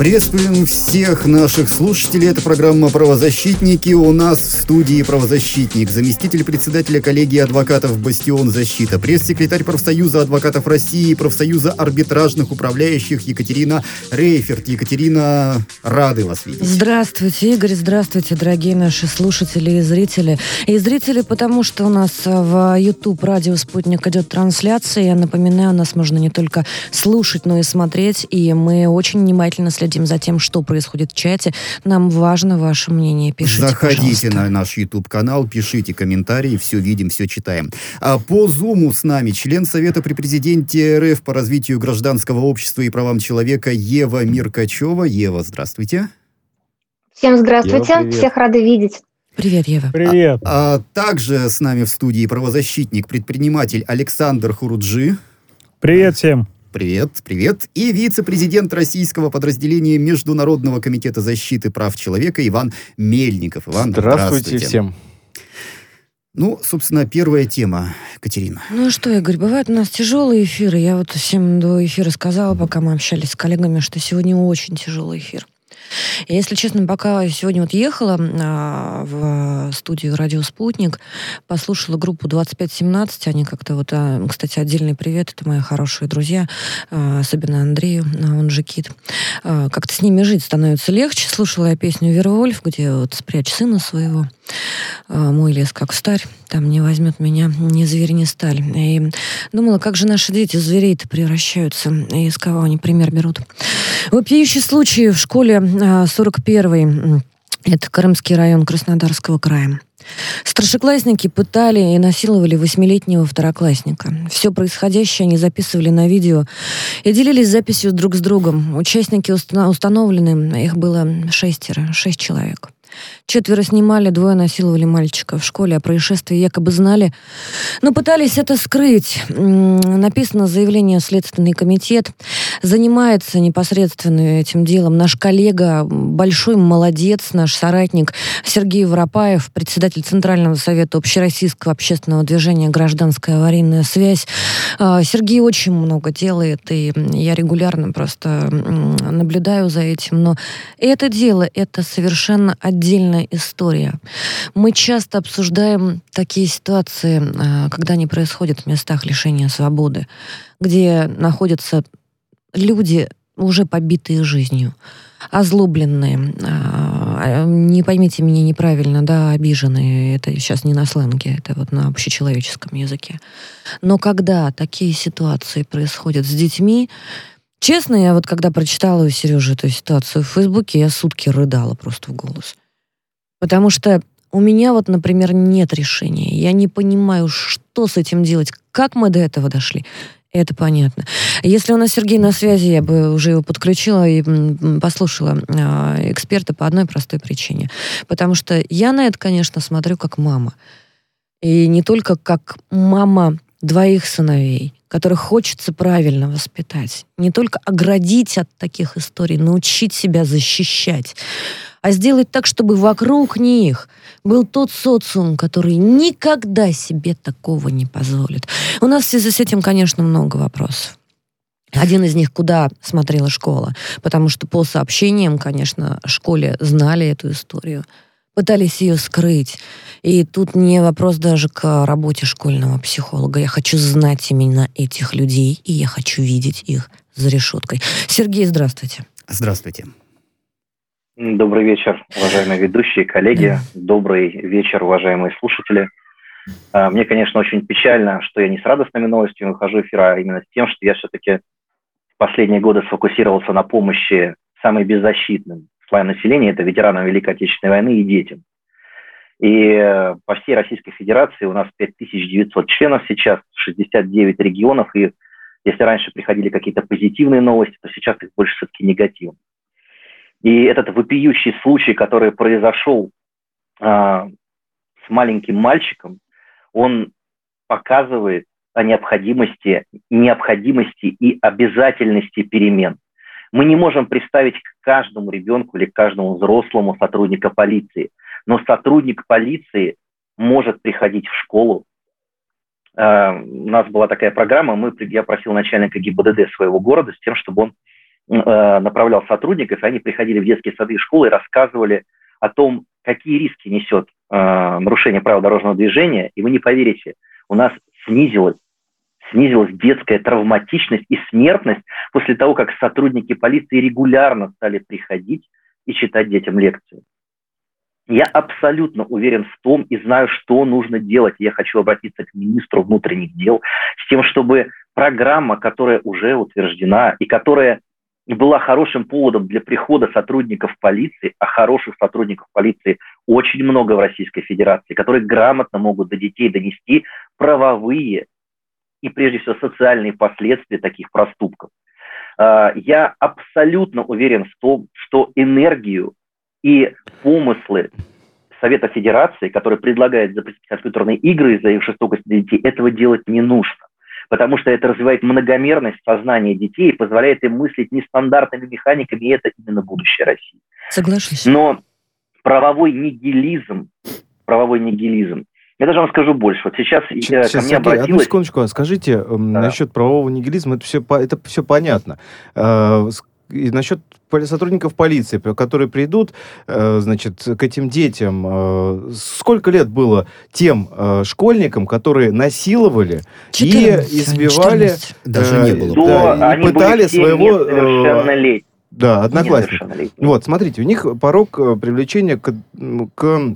Приветствуем всех наших слушателей. Это программа «Правозащитники». У нас в студии правозащитник, заместитель председателя коллегии адвокатов «Бастион защита», пресс-секретарь профсоюза адвокатов России, профсоюза арбитражных управляющих Екатерина Рейферт. Екатерина, рады вас видеть. Здравствуйте, Игорь. Здравствуйте, дорогие наши слушатели и зрители. И зрители, потому что у нас в YouTube радио «Спутник» идет трансляция. Я напоминаю, нас можно не только слушать, но и смотреть. И мы очень внимательно следим следим за тем, что происходит в чате. Нам важно ваше мнение. Пишите, Заходите пожалуйста. на наш YouTube-канал, пишите комментарии, все видим, все читаем. А по Зуму с нами член Совета при президенте РФ по развитию гражданского общества и правам человека Ева Миркачева. Ева, здравствуйте. Всем здравствуйте, Ева, всех рады видеть. Привет, Ева. Привет. А, а также с нами в студии правозащитник, предприниматель Александр Хуруджи. Привет всем. Привет, привет. И вице-президент российского подразделения Международного комитета защиты прав человека Иван Мельников. Иван, здравствуйте. Здравствуйте всем. Ну, собственно, первая тема, Катерина. Ну что, Игорь, бывают у нас тяжелые эфиры. Я вот всем до эфира сказала, пока мы общались с коллегами, что сегодня очень тяжелый эфир. И, если честно, пока сегодня вот ехала а, в студию «Радио Спутник», послушала группу 2517, они как-то вот, а, кстати, отдельный привет, это мои хорошие друзья, а, особенно Андрею, а, он же Кит. А, как-то с ними жить становится легче. Слушала я песню «Вервольф», где вот «Спрячь сына своего». А, мой лес как старь, там не возьмет меня ни зверь, ни сталь. И думала, как же наши дети зверей-то превращаются, и из кого они пример берут. Вопиющий случай в школе 41-й, а, это Крымский район Краснодарского края. Старшеклассники пытали и насиловали восьмилетнего второклассника. Все происходящее они записывали на видео и делились записью друг с другом. Участники установлены, их было шестеро, шесть человек. Четверо снимали, двое насиловали мальчика в школе, о происшествии якобы знали, но пытались это скрыть. Написано заявление Следственный комитет. Занимается непосредственно этим делом наш коллега, большой молодец, наш соратник Сергей Воропаев, председатель Центрального совета общероссийского общественного движения «Гражданская аварийная связь». А, Сергей очень много делает, и я регулярно просто наблюдаю за этим. Но это дело, это совершенно отдельная отдельная история. Мы часто обсуждаем такие ситуации, а, когда они происходят в местах лишения свободы, где находятся люди, уже побитые жизнью, озлобленные, а, не поймите меня неправильно, да, обиженные, это сейчас не на сленге, это вот на общечеловеческом языке. Но когда такие ситуации происходят с детьми, Честно, я вот когда прочитала у Сережи эту ситуацию в Фейсбуке, я сутки рыдала просто в голос. Потому что у меня вот, например, нет решения. Я не понимаю, что с этим делать, как мы до этого дошли. Это понятно. Если у нас Сергей на связи, я бы уже его подключила и послушала э, эксперта по одной простой причине. Потому что я на это, конечно, смотрю как мама. И не только как мама двоих сыновей, которых хочется правильно воспитать. Не только оградить от таких историй, научить себя защищать, а сделать так, чтобы вокруг них был тот социум, который никогда себе такого не позволит. У нас в связи с этим, конечно, много вопросов. Один из них, куда смотрела школа, потому что по сообщениям, конечно, школе знали эту историю, пытались ее скрыть. И тут не вопрос даже к работе школьного психолога. Я хочу знать именно этих людей, и я хочу видеть их за решеткой. Сергей, здравствуйте. Здравствуйте. Добрый вечер, уважаемые ведущие, коллеги. Добрый вечер, уважаемые слушатели. А, мне, конечно, очень печально, что я не с радостными новостями выхожу в эфир, а именно с тем, что я все-таки в последние годы сфокусировался на помощи самым беззащитным слоям населения, это ветеранам Великой Отечественной войны и детям. И э, по всей Российской Федерации у нас 5900 членов сейчас, 69 регионов, и если раньше приходили какие-то позитивные новости, то сейчас их больше все-таки негативных. И этот вопиющий случай, который произошел а, с маленьким мальчиком, он показывает о необходимости, необходимости и обязательности перемен. Мы не можем представить к каждому ребенку или к каждому взрослому сотрудника полиции, но сотрудник полиции может приходить в школу. А, у нас была такая программа, мы, я просил начальника ГИБДД своего города с тем, чтобы он Э, направлял сотрудников, и они приходили в детские сады и школы и рассказывали о том, какие риски несет э, нарушение правил дорожного движения. И вы не поверите, у нас снизилась, снизилась детская травматичность и смертность после того, как сотрудники полиции регулярно стали приходить и читать детям лекции. Я абсолютно уверен в том и знаю, что нужно делать. Я хочу обратиться к министру внутренних дел с тем, чтобы программа, которая уже утверждена и которая была хорошим поводом для прихода сотрудников полиции, а хороших сотрудников полиции очень много в Российской Федерации, которые грамотно могут до детей донести правовые и, прежде всего, социальные последствия таких проступков. А, я абсолютно уверен в том, что энергию и помыслы Совета Федерации, который предлагает запретить компьютерные игры из-за их жестокости для детей, этого делать не нужно потому что это развивает многомерность сознания детей и позволяет им мыслить нестандартными механиками, и это именно будущее России. Соглашусь. Но правовой нигилизм, правовой нигилизм, я даже вам скажу больше. Вот сейчас, э, сейчас ко мне Сергей, обратилась... Одну секундочку, а скажите, да. насчет правового нигилизма, это все, это все понятно. И насчет сотрудников полиции, которые придут, э, значит, к этим детям. Э, сколько лет было тем э, школьникам, которые насиловали 14, и избивали... 14. Даже не было. Да, и пытали своего... Да, одноклассника. Вот, смотрите, у них порог привлечения к, к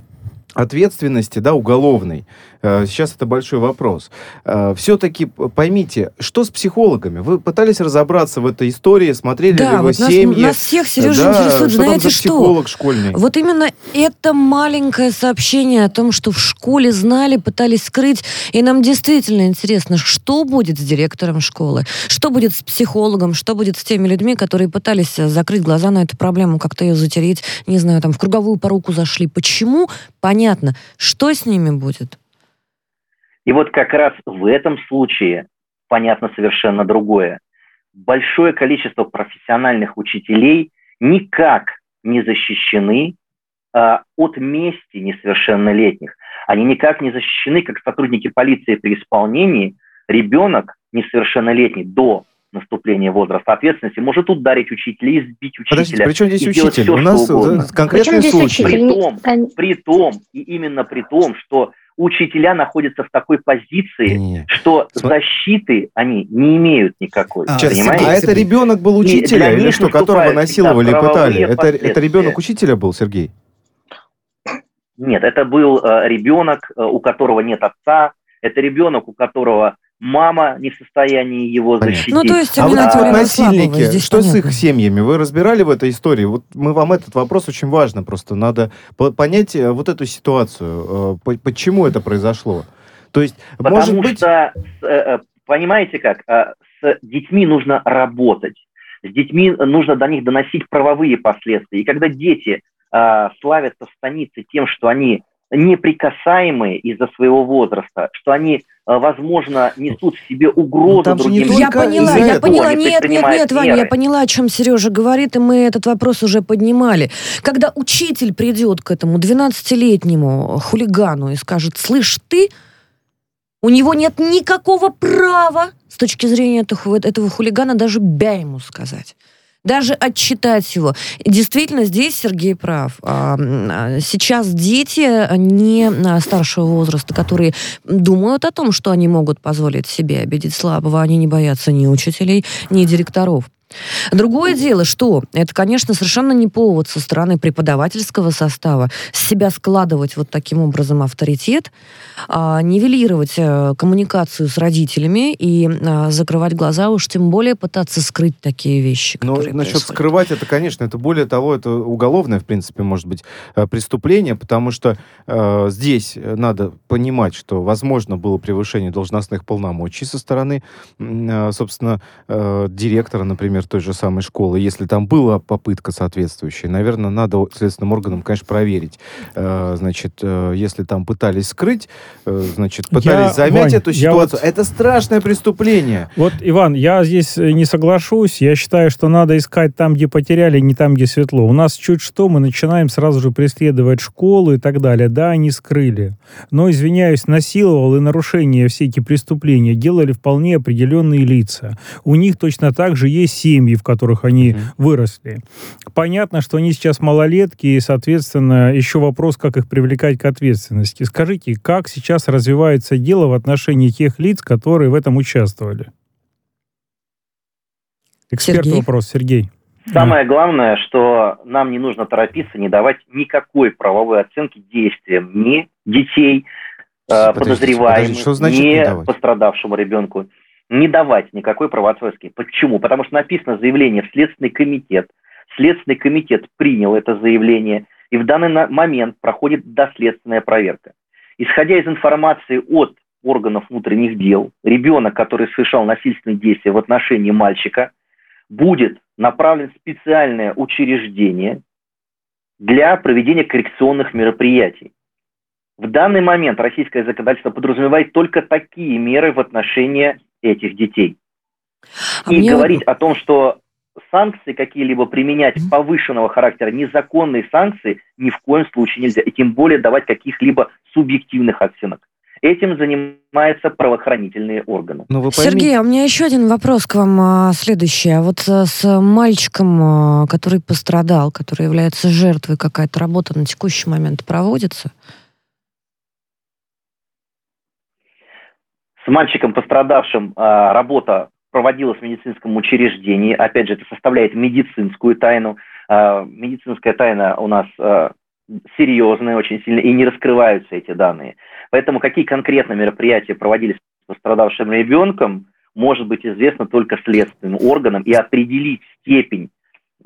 ответственности, да, уголовной. Э, сейчас это большой вопрос. Э, Все-таки поймите, что с психологами? Вы пытались разобраться в этой истории, смотрели да, ли вы вот семьи? Нас, нас всех, Сережа, да, интересует, что знаете что? психолог школьный? Вот именно это маленькое сообщение о том, что в школе знали, пытались скрыть, и нам действительно интересно, что будет с директором школы, что будет с психологом, что будет с теми людьми, которые пытались закрыть глаза на эту проблему, как-то ее затереть, не знаю, там в круговую поруку зашли. Почему? Понятно. Что с ними будет? И вот как раз в этом случае понятно совершенно другое. Большое количество профессиональных учителей никак не защищены а, от мести несовершеннолетних. Они никак не защищены, как сотрудники полиции при исполнении. Ребенок несовершеннолетний до наступления возраста ответственности может ударить учителя, избить учителя. Подождите, при чем здесь учитель? Все, У нас конкретный случай. При том, при том, и именно при том, что учителя находятся в такой позиции, не, что См... защиты они не имеют никакой. А, понимаете? а это ребенок был учителя или что, которого насиловали и пытали? Это, это ребенок учителя был, Сергей? Нет, это был э, ребенок, э, у которого нет отца, это ребенок, у которого мама не в состоянии его Понятно. защитить. Ну, то есть, а вот эти вот насильники, что понятно. с их семьями? Вы разбирали в этой истории? Вот мы вам этот вопрос очень важно, просто надо понять э, вот эту ситуацию, э, почему это произошло. То есть, Потому может быть... что, э, понимаете как, с детьми нужно работать, с детьми нужно до них доносить правовые последствия. И когда дети славятся в станице тем, что они неприкасаемые из-за своего возраста, что они, возможно, несут в себе угрозу ну, другим Я поняла, я поняла, нет, нет, нет, Ваня, я поняла, о чем Сережа говорит, и мы этот вопрос уже поднимали. Когда учитель придет к этому 12-летнему хулигану и скажет, слышь, ты, у него нет никакого права с точки зрения этого, этого хулигана даже бя ему сказать даже отчитать его. Действительно, здесь Сергей прав. А, а, сейчас дети не старшего возраста, которые думают о том, что они могут позволить себе обидеть слабого, они не боятся ни учителей, ни директоров. Другое дело, что это, конечно, совершенно не повод со стороны преподавательского состава с себя складывать вот таким образом авторитет, а, нивелировать а, коммуникацию с родителями и а, закрывать глаза, уж тем более пытаться скрыть такие вещи. Но насчет происходят. скрывать это, конечно, это более того, это уголовное, в принципе, может быть, э, преступление, потому что э, здесь надо понимать, что, возможно, было превышение должностных полномочий со стороны, э, собственно, э, директора, например, той же самой школы, если там была попытка соответствующая, наверное, надо следственным органам, конечно, проверить. Э, значит, э, если там пытались скрыть, э, значит, пытались я, замять Вань, эту ситуацию, вот, это страшное преступление. Вот, Иван, я здесь не соглашусь. Я считаю, что надо искать там, где потеряли, не там, где светло. У нас чуть что, мы начинаем сразу же преследовать школы и так далее. Да, они скрыли. Но, извиняюсь, насиловал и нарушение все эти преступления делали вполне определенные лица. У них точно так же есть семьи, в которых они mm-hmm. выросли. Понятно, что они сейчас малолетки, и, соответственно, еще вопрос, как их привлекать к ответственности. Скажите, как сейчас развивается дело в отношении тех лиц, которые в этом участвовали? Эксперт Сергей. вопрос, Сергей. Самое главное, что нам не нужно торопиться, не давать никакой правовой оценки действиям ни детей, э, подозреваемых, ни пострадавшему ребенку. Не давать никакой правовой оценки. Почему? Потому что написано заявление в Следственный комитет. Следственный комитет принял это заявление, и в данный момент проходит доследственная проверка. Исходя из информации от органов внутренних дел, ребенок, который совершал насильственные действия в отношении мальчика – будет направлен в специальное учреждение для проведения коррекционных мероприятий. В данный момент российское законодательство подразумевает только такие меры в отношении этих детей. А И говорить о том, что санкции какие-либо применять повышенного характера, незаконные санкции ни в коем случае нельзя. И тем более давать каких-либо субъективных оценок. Этим занимаются правоохранительные органы. Ну, вы Сергей, а у меня еще один вопрос к вам а, следующий. А вот а, с мальчиком, а, который пострадал, который является жертвой, какая-то работа на текущий момент проводится? С мальчиком пострадавшим а, работа проводилась в медицинском учреждении. Опять же, это составляет медицинскую тайну. А, медицинская тайна у нас а, серьезные очень сильно, и не раскрываются эти данные. Поэтому какие конкретно мероприятия проводились с пострадавшим ребенком, может быть известно только следственным органам, и определить степень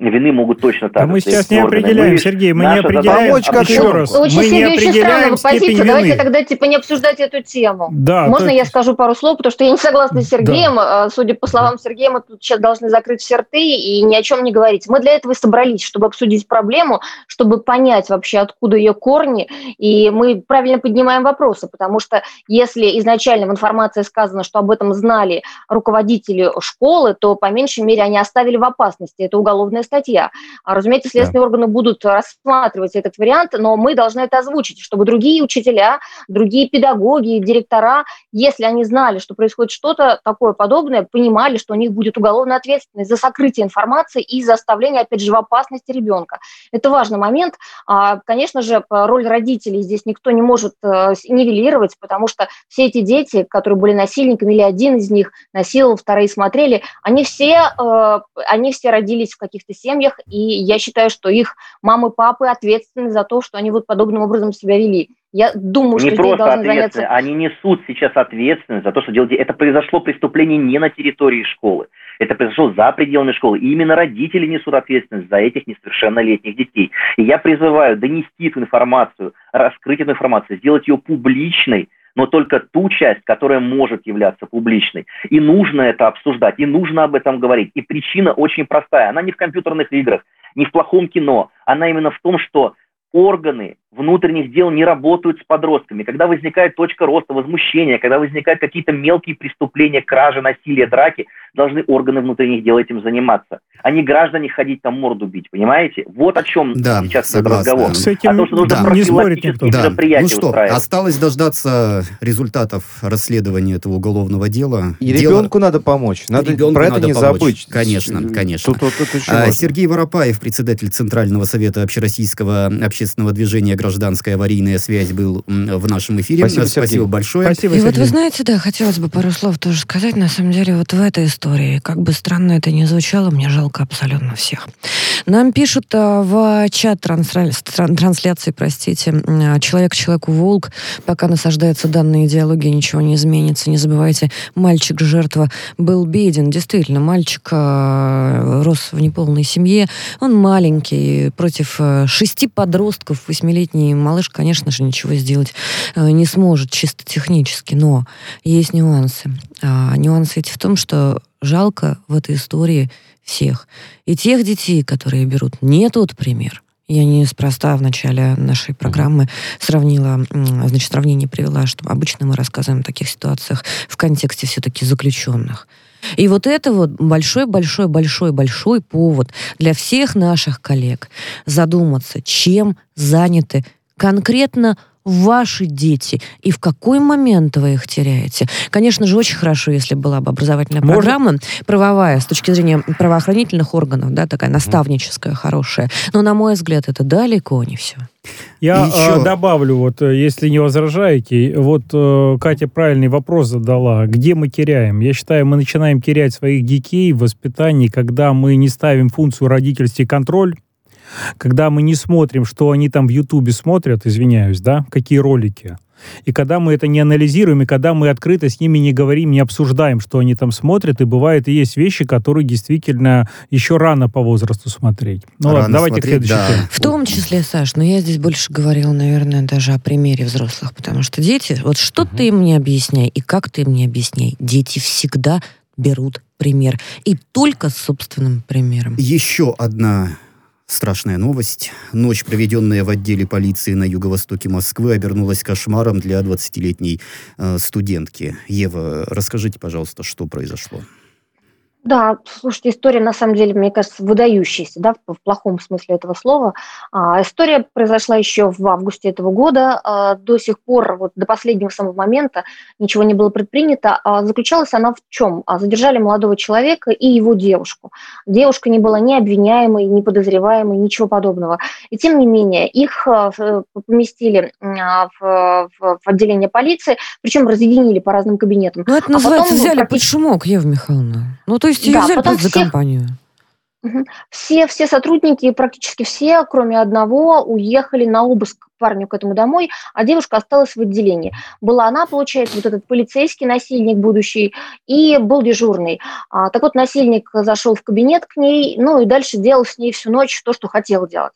вины могут точно так. А мы сейчас не определяем, мы, Сергей, мы не определяем. Помочь, как еще раз. Очень мы не определяем степень вины. Давайте тогда типа не обсуждать эту тему. Да, Можно то... я скажу пару слов, потому что я не согласна с Сергеем. Да. Судя по словам Сергея, мы тут сейчас должны закрыть все рты и ни о чем не говорить. Мы для этого и собрались, чтобы обсудить проблему, чтобы понять вообще, откуда ее корни. И мы правильно поднимаем вопросы, потому что если изначально в информации сказано, что об этом знали руководители школы, то по меньшей мере они оставили в опасности. Это уголовная статья. А, разумеется, следственные да. органы будут рассматривать этот вариант, но мы должны это озвучить, чтобы другие учителя, другие педагоги, директора, если они знали, что происходит что-то такое подобное, понимали, что у них будет уголовная ответственность за сокрытие информации и за оставление, опять же, в опасности ребенка. Это важный момент. А, конечно же, роль родителей здесь никто не может э, нивелировать, потому что все эти дети, которые были насильниками, или один из них насиловал, вторые смотрели, они все, э, они все родились в каких-то семьях, и я считаю, что их мамы, папы ответственны за то, что они вот подобным образом себя вели. Я думаю, не что просто должны заняться... Они несут сейчас ответственность за то, что делать. Это произошло преступление не на территории школы. Это произошло за пределами школы. И именно родители несут ответственность за этих несовершеннолетних детей. И я призываю донести эту информацию, раскрыть эту информацию, сделать ее публичной, но только ту часть, которая может являться публичной. И нужно это обсуждать, и нужно об этом говорить. И причина очень простая. Она не в компьютерных играх, не в плохом кино. Она именно в том, что органы внутренних дел не работают с подростками. Когда возникает точка роста, возмущения, когда возникают какие-то мелкие преступления, кражи, насилие, драки, должны органы внутренних дел этим заниматься. А не граждане ходить там морду бить, понимаете? Вот о чем да, сейчас согласна. разговор. С этим, о том, что нужно да. профилактические да. мероприятия Ну что, осталось дождаться результатов расследования этого уголовного дела. И Дело... ребенку надо помочь. Надо ребенку про это не помочь. забыть. Конечно, конечно. Тут, тут, тут а, Сергей Воропаев, председатель Центрального совета общероссийского общественного движения «Гражданская аварийная связь» был в нашем эфире. Спасибо, Спасибо большое. Спасибо, И вот вы знаете, да, хотелось бы пару слов тоже сказать. На самом деле, вот в этой истории, как бы странно это ни звучало, мне жалко абсолютно всех. Нам пишут а, в чат трансля... трансляции, простите, а, человек человеку волк, пока насаждается данная идеология, ничего не изменится. Не забывайте, мальчик-жертва был беден. Действительно, мальчик а, рос в неполной семье. Он маленький, против шести подростков восьмилетнего десятилетний малыш, конечно же, ничего сделать э, не сможет чисто технически, но есть нюансы. А нюансы эти в том, что жалко в этой истории всех. И тех детей, которые берут не тот пример, я неспроста в начале нашей программы сравнила, значит, сравнение привела, что обычно мы рассказываем о таких ситуациях в контексте все-таки заключенных. И вот это вот большой-большой-большой-большой повод для всех наших коллег задуматься, чем заняты конкретно ваши дети и в какой момент вы их теряете. Конечно же, очень хорошо, если была бы образовательная Можно? программа правовая с точки зрения правоохранительных органов, да, такая наставническая, хорошая. Но, на мой взгляд, это далеко не все. Я Еще... добавлю, вот, э, если не возражаете, вот э, Катя правильный вопрос задала. Где мы теряем? Я считаю, мы начинаем терять своих детей в воспитании, когда мы не ставим функцию родительский контроль, когда мы не смотрим, что они там в Ютубе смотрят, извиняюсь, да, какие ролики, и когда мы это не анализируем, и когда мы открыто с ними не говорим, не обсуждаем, что они там смотрят, и бывает и есть вещи, которые действительно еще рано по возрасту смотреть. Ну рано ладно, давайте смотреть, к следующей да. В том числе, Саш, но я здесь больше говорила, наверное, даже о примере взрослых, потому что дети, вот что угу. ты им не объясняй и как ты им не объясняй, дети всегда берут пример. И только с собственным примером. Еще одна Страшная новость. Ночь, проведенная в отделе полиции на юго-востоке Москвы, обернулась кошмаром для 20-летней э, студентки. Ева, расскажите, пожалуйста, что произошло. Да, слушайте, история на самом деле, мне кажется, выдающаяся, да, в, плохом смысле этого слова. А, история произошла еще в августе этого года. А, до сих пор, вот до последнего самого момента ничего не было предпринято. А, заключалась она в чем? А, задержали молодого человека и его девушку. Девушка не была ни обвиняемой, ни подозреваемой, ничего подобного. И тем не менее, их а, поместили а, в, в, в отделение полиции, причем разъединили по разным кабинетам. Ну, это называется а потом, взяли практически... под шумок, Ева Михайловна. Ну, то есть да, взяли просто всех... за компанию. Все, все сотрудники, практически все, кроме одного, уехали на обыск парню к этому домой, а девушка осталась в отделении. Была она, получается, вот этот полицейский насильник будущий, и был дежурный. А, так вот, насильник зашел в кабинет к ней, ну и дальше делал с ней всю ночь то, что хотел делать.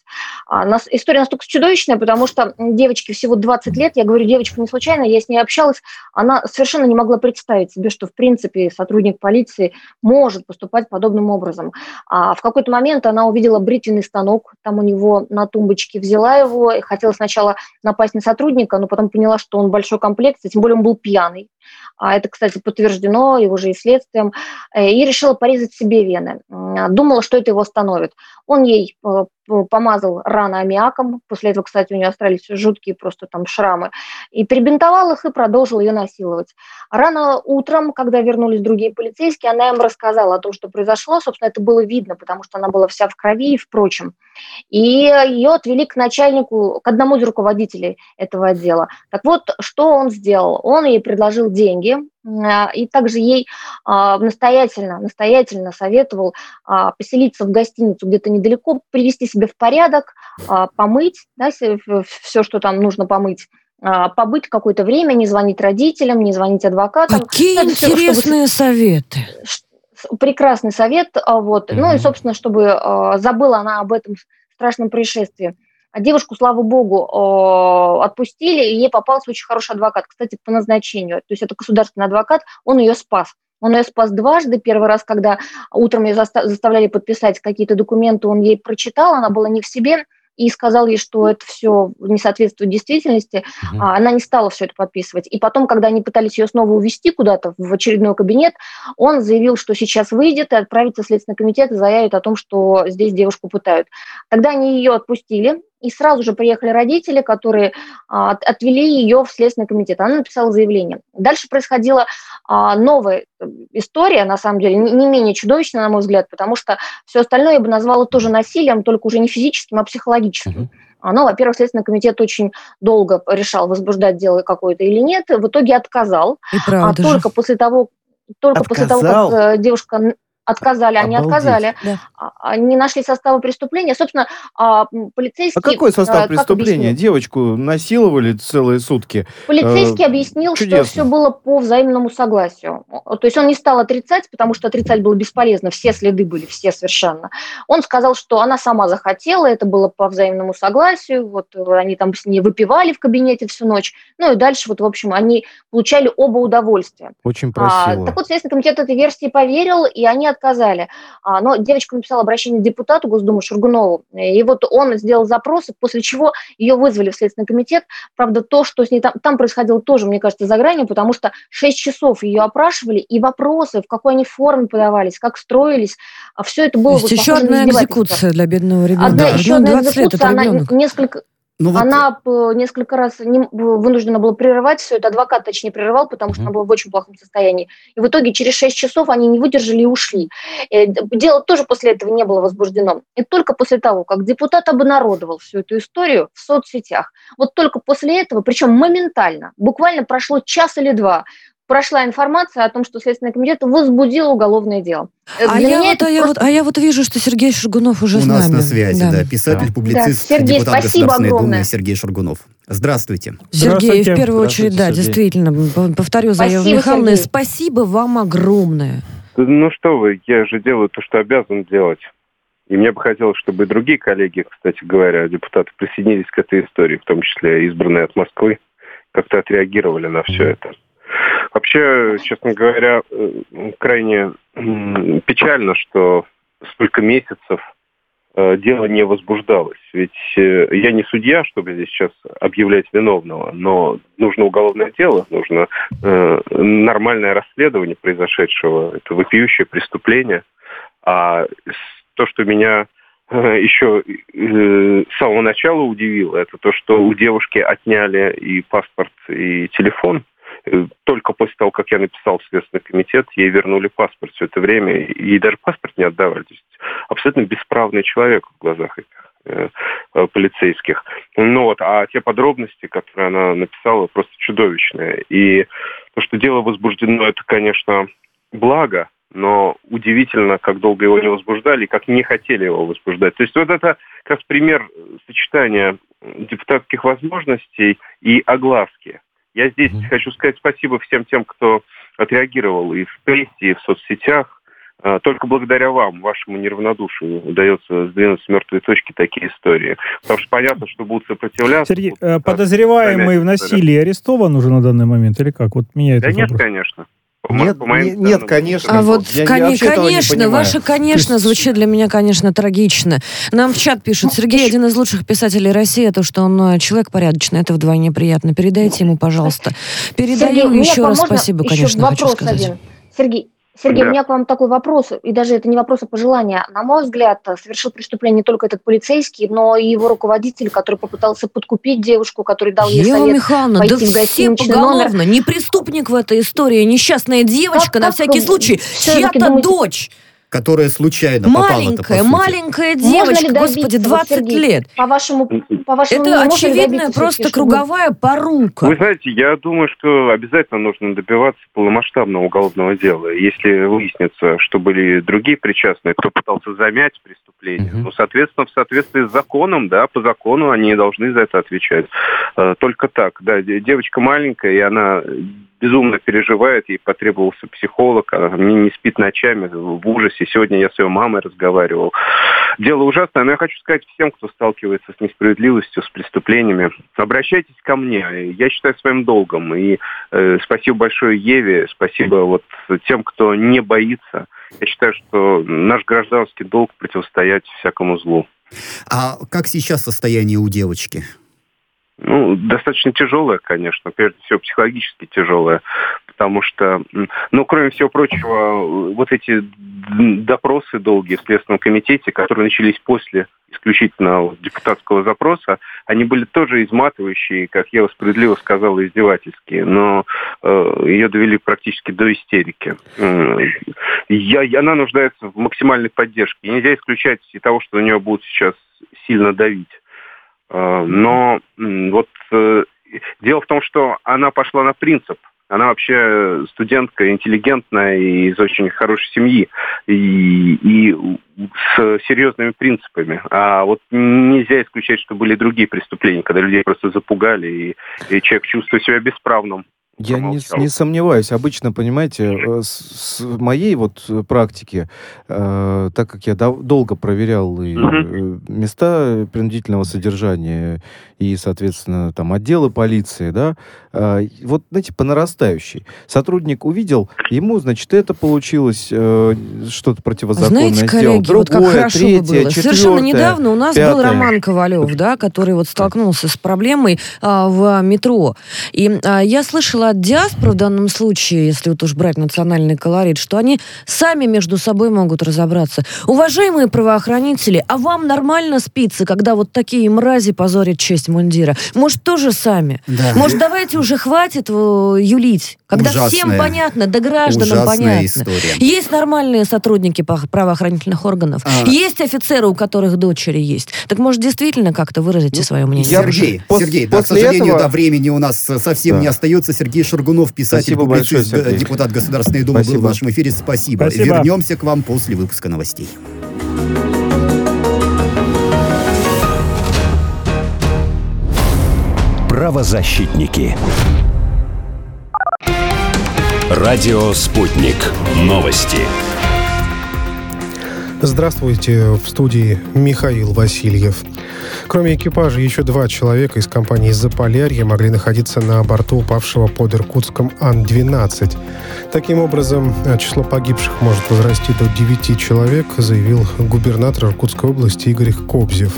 А, нас, история настолько чудовищная, потому что девочке всего 20 лет, я говорю, девочка не случайно, я с ней общалась, она совершенно не могла представить себе, что, в принципе, сотрудник полиции может поступать подобным образом. А в какой-то момент она увидела бритвенный станок, там у него на тумбочке, взяла его и хотела сначала сначала напасть на сотрудника, но потом поняла, что он большой комплект, тем более он был пьяный. А это, кстати, подтверждено его же и следствием. Э, и решила порезать себе вены. Думала, что это его остановит. Он ей э, помазал раны аммиаком. После этого, кстати, у нее остались жуткие просто там шрамы. И перебинтовал их и продолжил ее насиловать. Рано утром, когда вернулись другие полицейские, она им рассказала о том, что произошло. Собственно, это было видно, потому что она была вся в крови и впрочем. И ее отвели к начальнику, к одному из руководителей этого отдела. Так вот, что он сделал? Он ей предложил деньги, а, и также ей а, настоятельно, настоятельно советовал а, поселиться в гостиницу где-то недалеко, привести себя в порядок, помыть да, все, что там нужно помыть, побыть какое-то время, не звонить родителям, не звонить адвокатам. Какие ну, интересные чтобы... советы. Прекрасный совет. Вот. Mm-hmm. Ну и, собственно, чтобы забыла она об этом страшном происшествии. А девушку, слава богу, отпустили, и ей попался очень хороший адвокат, кстати, по назначению. То есть это государственный адвокат, он ее спас. Он ее спас дважды. Первый раз, когда утром ее заставляли подписать какие-то документы, он ей прочитал, она была не в себе, и сказал ей, что это все не соответствует действительности, угу. а она не стала все это подписывать. И потом, когда они пытались ее снова увезти куда-то в очередной кабинет, он заявил, что сейчас выйдет и отправится в Следственный комитет и заявит о том, что здесь девушку пытают. Тогда они ее отпустили, и сразу же приехали родители, которые а, отвели ее в Следственный комитет. Она написала заявление. Дальше происходила а, новая э, история, на самом деле, не менее чудовищная, на мой взгляд, потому что все остальное я бы назвала тоже насилием, только уже не физическим, а психологическим. Но, во-первых, Следственный комитет очень долго решал, возбуждать дело какое-то или нет. В итоге отказал. И правда а только после того, только после того, как э, девушка Отказали, они Обалдеть. отказали. Да. А, они нашли составы преступления. Собственно, а, полицейский... А какой состав преступления? Объяснил? Девочку насиловали целые сутки. Полицейский э, объяснил, чудесно. что все было по взаимному согласию. То есть он не стал отрицать, потому что отрицать было бесполезно. Все следы были, все совершенно. Он сказал, что она сама захотела, это было по взаимному согласию. Вот они там с ней выпивали в кабинете всю ночь. Ну и дальше, вот, в общем, они получали оба удовольствия. Очень красиво. А, так вот, Следственный комитет этой версии поверил, и они отказали. А, но девочка написала обращение депутату Госдумы Шургунову, и вот он сделал запросы, после чего ее вызвали в Следственный комитет. Правда, то, что с ней там, там происходило тоже, мне кажется, за гранью, потому что 6 часов ее опрашивали, и вопросы, в какой они форме подавались, как строились, а все это было... То есть вот, еще одна экзекуция для бедного ребенка. Одна, еще ну, одна экзекуция, она несколько ну, вот... Она несколько раз не, вынуждена была прерывать все это, адвокат, точнее, прерывал, потому что mm-hmm. она была в очень плохом состоянии. И в итоге через 6 часов они не выдержали и ушли. Э, дело тоже после этого не было возбуждено. И только после того, как депутат обнародовал всю эту историю в соцсетях, вот только после этого, причем моментально, буквально прошло час или два, прошла информация о том, что Следственный комитет возбудил уголовное дело. Э, а я, вот, а, я вот, а я вот вижу, что Сергей Шургунов уже У с нас на связи, да. да. Писатель, публицист, да. Сергей, депутат Государственной огромное. Думы Сергей Шургунов. Здравствуйте. Сергей, в первую очередь, да, действительно, повторю за Ева Михайловна, спасибо вам огромное. Ну что вы, я же делаю то, что обязан делать. И мне бы хотелось, чтобы и другие коллеги, кстати говоря, депутаты присоединились к этой истории, в том числе избранные от Москвы, как-то отреагировали на все это. Вообще, честно говоря, э, крайне печально, что столько месяцев э, дело не возбуждалось. Ведь э, я не судья, чтобы здесь сейчас объявлять виновного, но нужно уголовное дело, нужно нормальное расследование произошедшего. Это вопиющее преступление. А то, что меня еще с самого начала удивило, это то, что у девушки отняли и паспорт, и телефон. Э, только после того, как я написал в Следственный комитет, ей вернули паспорт все это время, и даже паспорт не отдавали. То есть абсолютно бесправный человек в глазах этих э, э, полицейских. Ну вот, а те подробности, которые она написала, просто чудовищные. И то, что дело возбуждено, это, конечно, благо, но удивительно, как долго его не возбуждали и как не хотели его возбуждать. То есть вот это как пример сочетания депутатских возможностей и огласки. Я здесь mm-hmm. хочу сказать спасибо всем тем, кто отреагировал и в прессе, и в соцсетях. А, только благодаря вам, вашему неравнодушию, удается сдвинуть с мертвой точки такие истории. Потому что понятно, что будут сопротивляться. Сергей, будут, э, подозреваемый в насилии арестован уже на данный момент или как? Вот меня да это нет, вопрос. конечно. Нет, по нет, нет, конечно. А вот, я, кон- я конечно, ваше, конечно, звучит для меня, конечно, трагично. Нам в чат пишут, Сергей один из лучших писателей России, то, что он э, человек порядочный, это вдвойне приятно. Передайте ему, пожалуйста. Передаю Сергей, еще раз спасибо, конечно, хочу сказать. Один. Сергей, Сергей, да. у меня к вам такой вопрос, и даже это не вопрос, а пожелание. На мой взгляд, совершил преступление не только этот полицейский, но и его руководитель, который попытался подкупить девушку, который дал ей Ева совет Михайловна, пойти да в гостиничный номер. Не преступник в этой истории, несчастная девочка, как, на всякий как, случай, чья-то дочь которая случайно маленькая, попала маленькая девочка, господи, 20 Сергей, лет. По вашему, по вашему Это очевидная просто круговая порука. Вы знаете, я думаю, что обязательно нужно добиваться полномасштабного уголовного дела. Если выяснится, что были другие причастные, кто пытался замять преступление, угу. ну, соответственно, в соответствии с законом, да, по закону они должны за это отвечать. Э, только так, да, девочка маленькая, и она безумно переживает, ей потребовался психолог, она не спит ночами в ужасе. Сегодня я с ее мамой разговаривал. Дело ужасное, но я хочу сказать всем, кто сталкивается с несправедливостью, с преступлениями, обращайтесь ко мне. Я считаю своим долгом. И э, спасибо большое Еве, спасибо вот тем, кто не боится. Я считаю, что наш гражданский долг противостоять всякому злу. А как сейчас состояние у девочки? Ну, достаточно тяжелая, конечно, прежде всего психологически тяжелая, потому что, ну, кроме всего прочего, вот эти допросы долгие в Следственном комитете, которые начались после исключительно депутатского запроса, они были тоже изматывающие, как я справедливо сказала, издевательские, но э, ее довели практически до истерики. Я, она нуждается в максимальной поддержке. И нельзя исключать и того, что на нее будут сейчас сильно давить. Э, но вот э, дело в том, что она пошла на принцип. Она вообще студентка интеллигентная и из очень хорошей семьи. И, и с серьезными принципами. А вот нельзя исключать, что были другие преступления, когда людей просто запугали, и, и человек чувствует себя бесправным. Я не, не сомневаюсь. Обычно, понимаете, э, с, с моей вот практики, э, так как я дол- долго проверял и угу. места принудительного содержания и, соответственно, там отделы полиции, да, э, вот, знаете, по нарастающей. Сотрудник увидел, ему, значит, это получилось, э, что-то противозаконное Знаете, сделал. коллеги, Другое, вот как хорошо третье, было. Совершенно недавно у нас пятое. был Роман Ковалев, да, который вот столкнулся с проблемой а, в метро. И а, я слышала от диаспор в данном случае, если вот уж брать национальный колорит, что они сами между собой могут разобраться. Уважаемые правоохранители, а вам нормально спится, когда вот такие мрази позорят честь мундира? Может, тоже сами? Да. Может, давайте уже хватит э, юлить? Когда ужасная, всем понятно, да гражданам понятно. История. Есть нормальные сотрудники правоохранительных органов, а... есть офицеры, у которых дочери есть. Так может действительно как-то выразите ну, свое мнение? Сергей, Сергей, да, к сожалению, этого... да, времени у нас совсем да. не остается. Сергей Шургунов, писатель, Спасибо публицист, большое, депутат Государственной Думы, Спасибо. был в нашем эфире. Спасибо. Спасибо. Вернемся к вам после выпуска новостей. Правозащитники. Радио «Спутник». Новости. Здравствуйте, в студии Михаил Васильев. Кроме экипажа, еще два человека из компании «Заполярье» могли находиться на борту упавшего под Иркутском Ан-12. Таким образом, число погибших может возрасти до 9 человек, заявил губернатор Иркутской области Игорь Кобзев.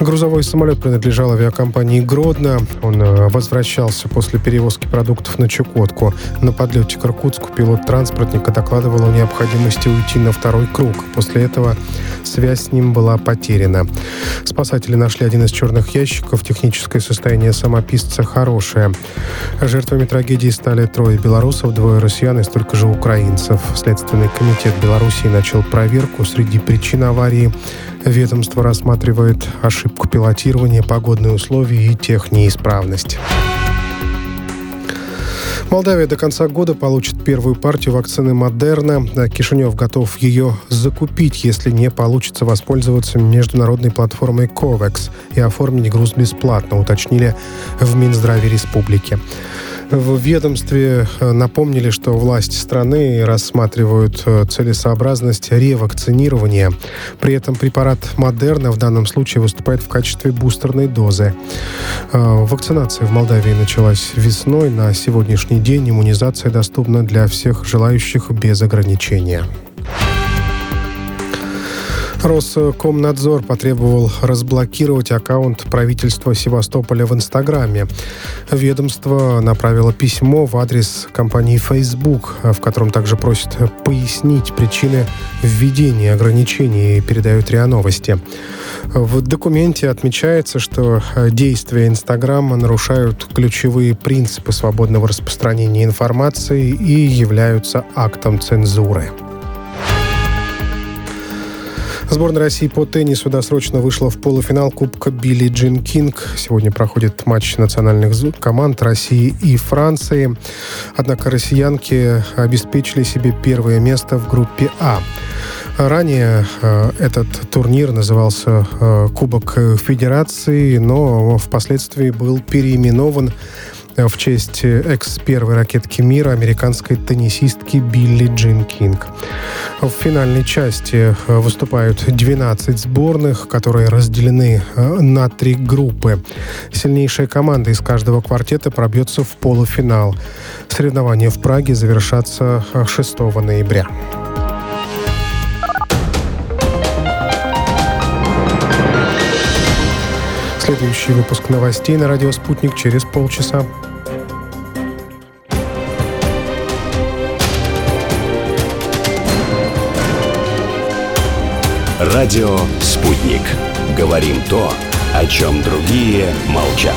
Грузовой самолет принадлежал авиакомпании «Гродно». Он э, возвращался после перевозки продуктов на Чукотку. На подлете к Иркутску пилот транспортника докладывал о необходимости уйти на второй круг. После этого связь с ним была потеряна. Спасатели нашли один из черных ящиков. Техническое состояние самописца хорошее. Жертвами трагедии стали трое белорусов, двое россиян и столько же украинцев. Следственный комитет Белоруссии начал проверку среди причин аварии. Ведомство рассматривает ошибку пилотирования, погодные условия и технеисправность. Молдавия до конца года получит первую партию вакцины Модерна. Кишинев готов ее закупить, если не получится воспользоваться международной платформой COVAX и оформить груз бесплатно, уточнили в Минздраве республики. В ведомстве э, напомнили, что власти страны рассматривают э, целесообразность ревакцинирования. При этом препарат Модерна в данном случае выступает в качестве бустерной дозы. Э, вакцинация в Молдавии началась весной. На сегодняшний день иммунизация доступна для всех желающих без ограничения. Роскомнадзор потребовал разблокировать аккаунт правительства Севастополя в Инстаграме. Ведомство направило письмо в адрес компании Facebook, в котором также просит пояснить причины введения ограничений, передают РИА Новости. В документе отмечается, что действия Инстаграма нарушают ключевые принципы свободного распространения информации и являются актом цензуры. Сборная России по теннису досрочно вышла в полуфинал Кубка Билли Джин Кинг. Сегодня проходит матч национальных команд России и Франции. Однако россиянки обеспечили себе первое место в группе А. Ранее э, этот турнир назывался э, Кубок Федерации, но впоследствии был переименован в честь экс-первой ракетки мира американской теннисистки Билли Джин Кинг. В финальной части э, выступают 12 сборных, которые разделены э, на три группы. Сильнейшая команда из каждого квартета пробьется в полуфинал. Соревнования в Праге завершатся 6 э, ноября. Следующий выпуск новостей на радио «Спутник» через полчаса. Радио «Спутник». Говорим то, о чем другие молчат.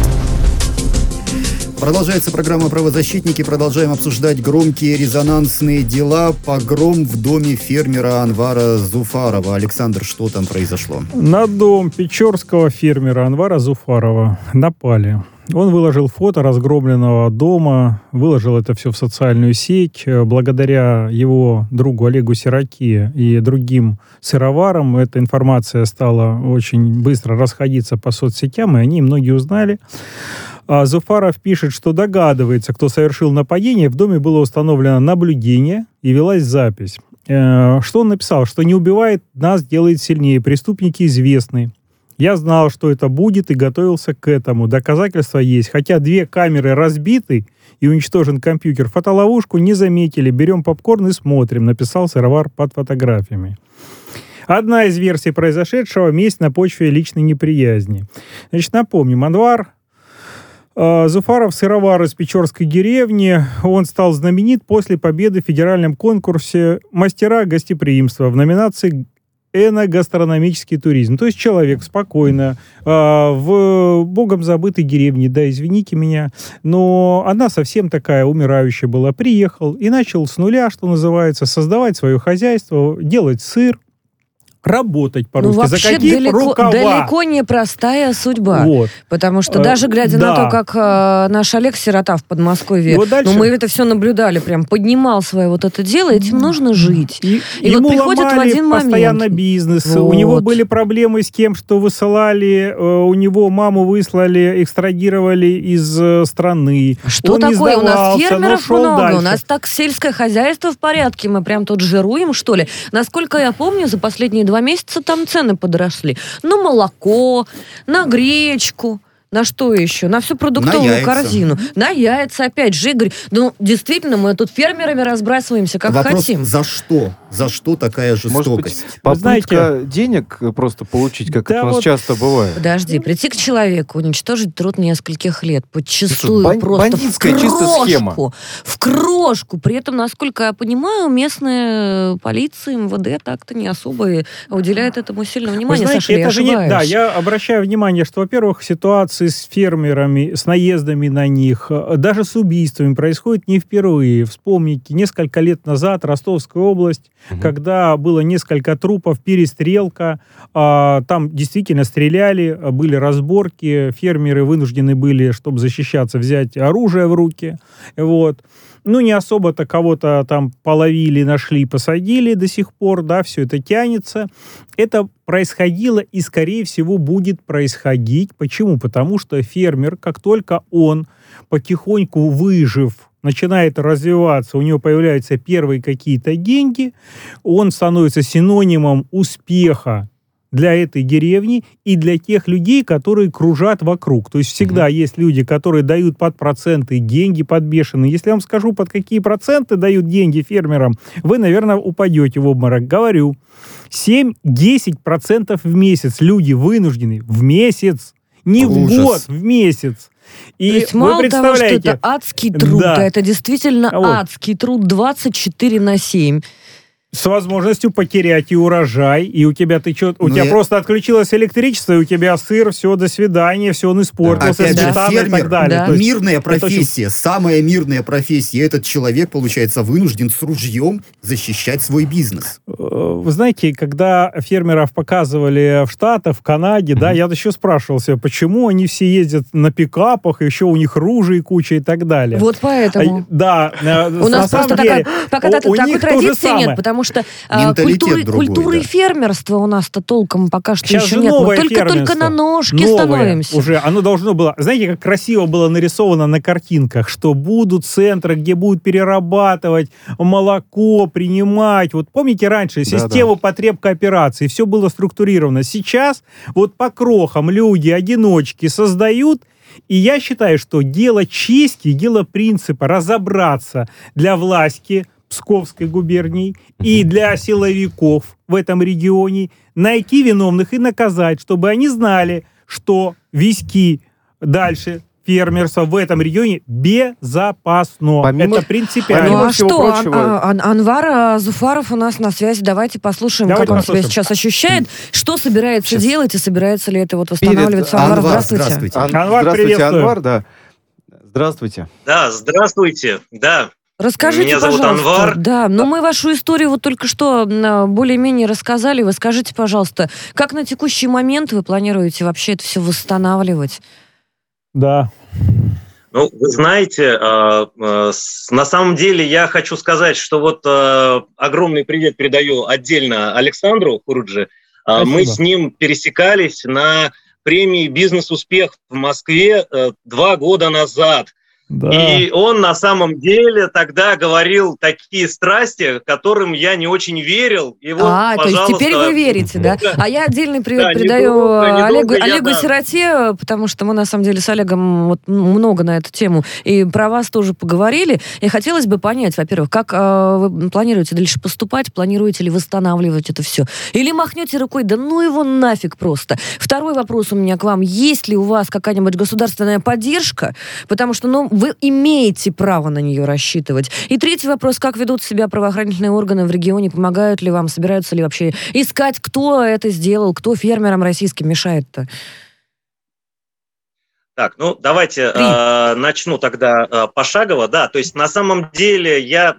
Продолжается программа «Правозащитники». Продолжаем обсуждать громкие резонансные дела. Погром в доме фермера Анвара Зуфарова. Александр, что там произошло? На дом печорского фермера Анвара Зуфарова напали. Он выложил фото разгромленного дома, выложил это все в социальную сеть. Благодаря его другу Олегу Сираки и другим сыроварам эта информация стала очень быстро расходиться по соцсетям, и они многие узнали. А Зуфаров пишет, что догадывается, кто совершил нападение. В доме было установлено наблюдение и велась запись. Э, что он написал? Что не убивает нас, делает сильнее. Преступники известны. Я знал, что это будет и готовился к этому. Доказательства есть. Хотя две камеры разбиты и уничтожен компьютер, фотоловушку не заметили. Берем попкорн и смотрим, написал сыровар под фотографиями. Одна из версий произошедшего – месть на почве личной неприязни. Значит, напомним, Анвар Зуфаров сыровар из Печорской деревни. Он стал знаменит после победы в федеральном конкурсе «Мастера гостеприимства» в номинации эногастрономический туризм. То есть человек спокойно э, в богом забытой деревне, да, извините меня, но она совсем такая умирающая была, приехал и начал с нуля, что называется, создавать свое хозяйство, делать сыр, работать по-русски. Ну, вообще За какие далеко, рукава? далеко не простая судьба. Вот. Потому что Э, даже глядя да. на то, как э, наш Олег Сирота в Подмосковье, вот дальше- ну, мы это все наблюдали, прям поднимал свое вот это дело, этим нужно жить. И, И ему вот приходит в ломали один момент. постоянно бизнес. У него Вот. были проблемы с тем, что высылали, э, у него маму выслали, экстрадировали из э, страны. Что Он такое? У нас фермеров много, дальше. у нас так сельское хозяйство в порядке, мы прям тут жируем, что ли. Насколько я помню, за последние два месяца там цены подросли. На молоко, на гречку. На что еще? На всю продуктовую яйца. корзину. На яйца, опять же, Игорь. Ну, действительно, мы тут фермерами разбрасываемся, как Вопрос, хотим. за что? За что такая Может быть, жестокость? попытка знаете- денег просто получить, как Да это у нас вот- часто бывает. Подожди, прийти к человеку, уничтожить труд нескольких лет, подчастую бан- просто в чисто крошку, схема. в крошку. При этом, насколько я понимаю, местная полиция, МВД так-то не особо уделяет этому сильного Вы внимания. знаете, Саша, я это же не... Да, я обращаю внимание, что, во-первых, ситуации с фермерами, с наездами на них, э, даже с убийствами происходят не впервые. Вспомните, несколько лет назад Ростовская область, когда было несколько трупов, перестрелка, а, там действительно стреляли, были разборки, фермеры вынуждены были, чтобы защищаться, взять оружие в руки. Вот. Ну, не особо-то кого-то там половили, нашли, посадили до сих пор, да, все это тянется. Это происходило и, скорее всего, будет происходить. Почему? Потому что фермер, как только он потихоньку выжив, начинает развиваться, у него появляются первые какие-то деньги, он становится синонимом успеха для этой деревни и для тех людей, которые кружат вокруг. То есть всегда есть люди, которые дают под проценты деньги под бешеные. Если я вам скажу, под какие проценты дают деньги фермерам, вы, наверное, упадете в обморок. Говорю, 7-10% в месяц люди вынуждены в месяц, не в Ужас. год, в месяц. И То есть мало того, что это адский труд, Да. а это действительно Вот. адский труд 24 на 7. С возможностью потерять и урожай, и у тебя ты чё, у Ну, тебя я- просто отключилось электричество, и у тебя сыр, все, до свидания, все, он испортился, Опять же, сметана и фермер, так далее. Да. То есть Мирная это очень- профессия, самая мирная профессия. Этот человек, получается, вынужден с ружьем защищать свой бизнес. Э, Вы знаете, когда фермеров показывали в Штатах, в Канаде, да, я еще спрашивался, почему они все ездят на пикапах, еще у них ружей куча и так далее. Вот поэтому. А, Да, э, У на нас просто такая, пока у- такой то же традиции нет, потому что а, Менталитет культуры, другой, культуры да. фермерства у нас-то толком пока что Сейчас еще же нет. Мы новое только, только фермерство. на ножки Новое становимся. Уже оно должно было. Знаете, как красиво было нарисовано на картинках, что будут центры, где будут перерабатывать молоко, принимать. Вот помните раньше систему потреб кооперации, все было структурировано. Сейчас вот по крохам люди, одиночки создают и я считаю, что дело чести, дело принципа разобраться для власти Псковской губернии и для силовиков в этом регионе, найти виновных и наказать, чтобы они знали, что виски дальше фермерство в этом регионе безопасно. Помимо, Это принципиально. Ну а что, прочего... Ан- Ан- Анвар Зуфаров у нас на связи. Давайте послушаем, Давайте как он послушаем. себя сейчас ощущает, что собирается сейчас. делать и собирается ли это вот восстанавливаться. Перед... Анвар, Анвар, здравствуйте. Здравствуйте, Анвар, здравствуйте Анвар, да. Здравствуйте. Да, здравствуйте, да. Расскажите, Меня зовут пожалуйста. Анвар. Да, но мы вашу историю вот только что более-менее рассказали. Вы скажите, пожалуйста, как на текущий момент вы планируете вообще это все восстанавливать? Да. Ну, вы знаете, э, э, на самом деле я хочу сказать, что вот э, огромный привет передаю отдельно Александру Хуруджи. Спасибо. Мы с ним пересекались на премии «Бизнес-успех» в Москве два года назад – да. И он на самом деле тогда говорил такие страсти, которым я не очень верил. И вот, а, то есть теперь вы верите, да? А я отдельный привет да, передаю недолго, Олегу, недолго Олегу я, Сироте, потому что мы на самом деле с Олегом вот много на эту тему и про вас тоже поговорили. И хотелось бы понять, во-первых, как э, вы планируете дальше поступать, планируете ли восстанавливать это все? Или махнете рукой, да ну его нафиг просто. Второй вопрос у меня к вам. Есть ли у вас какая-нибудь государственная поддержка? Потому что, ну, вы имеете право на нее рассчитывать. И третий вопрос, как ведут себя правоохранительные органы в регионе, помогают ли вам, собираются ли вообще искать, кто это сделал, кто фермерам российским мешает-то? Так, ну давайте э, начну тогда э, пошагово. Да, то есть на самом деле я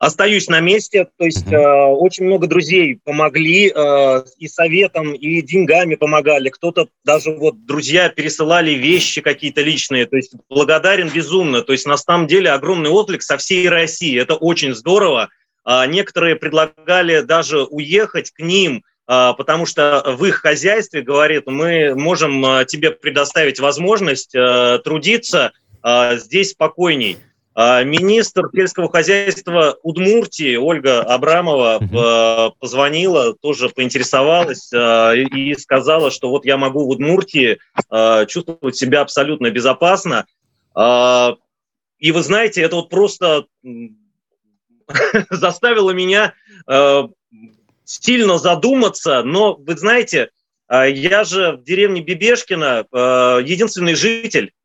остаюсь на месте. То есть э, очень много друзей помогли э, и советом, и деньгами помогали. Кто-то даже вот друзья пересылали вещи какие-то личные. То есть благодарен безумно. То есть на самом деле огромный отклик со всей России. Это очень здорово. А некоторые предлагали даже уехать к ним, а, потому что в их хозяйстве, говорит, мы можем э, тебе предоставить возможность э, трудиться э, здесь спокойней. А, министр сельского хозяйства Удмуртии Ольга Абрамова угу. позвонила, тоже поинтересовалась а, и сказала, что вот я могу в Удмуртии чувствовать себя абсолютно безопасно. И вы знаете, это вот просто заставило меня сильно задуматься, но вы знаете, я же в деревне Бебешкина единственный житель, а,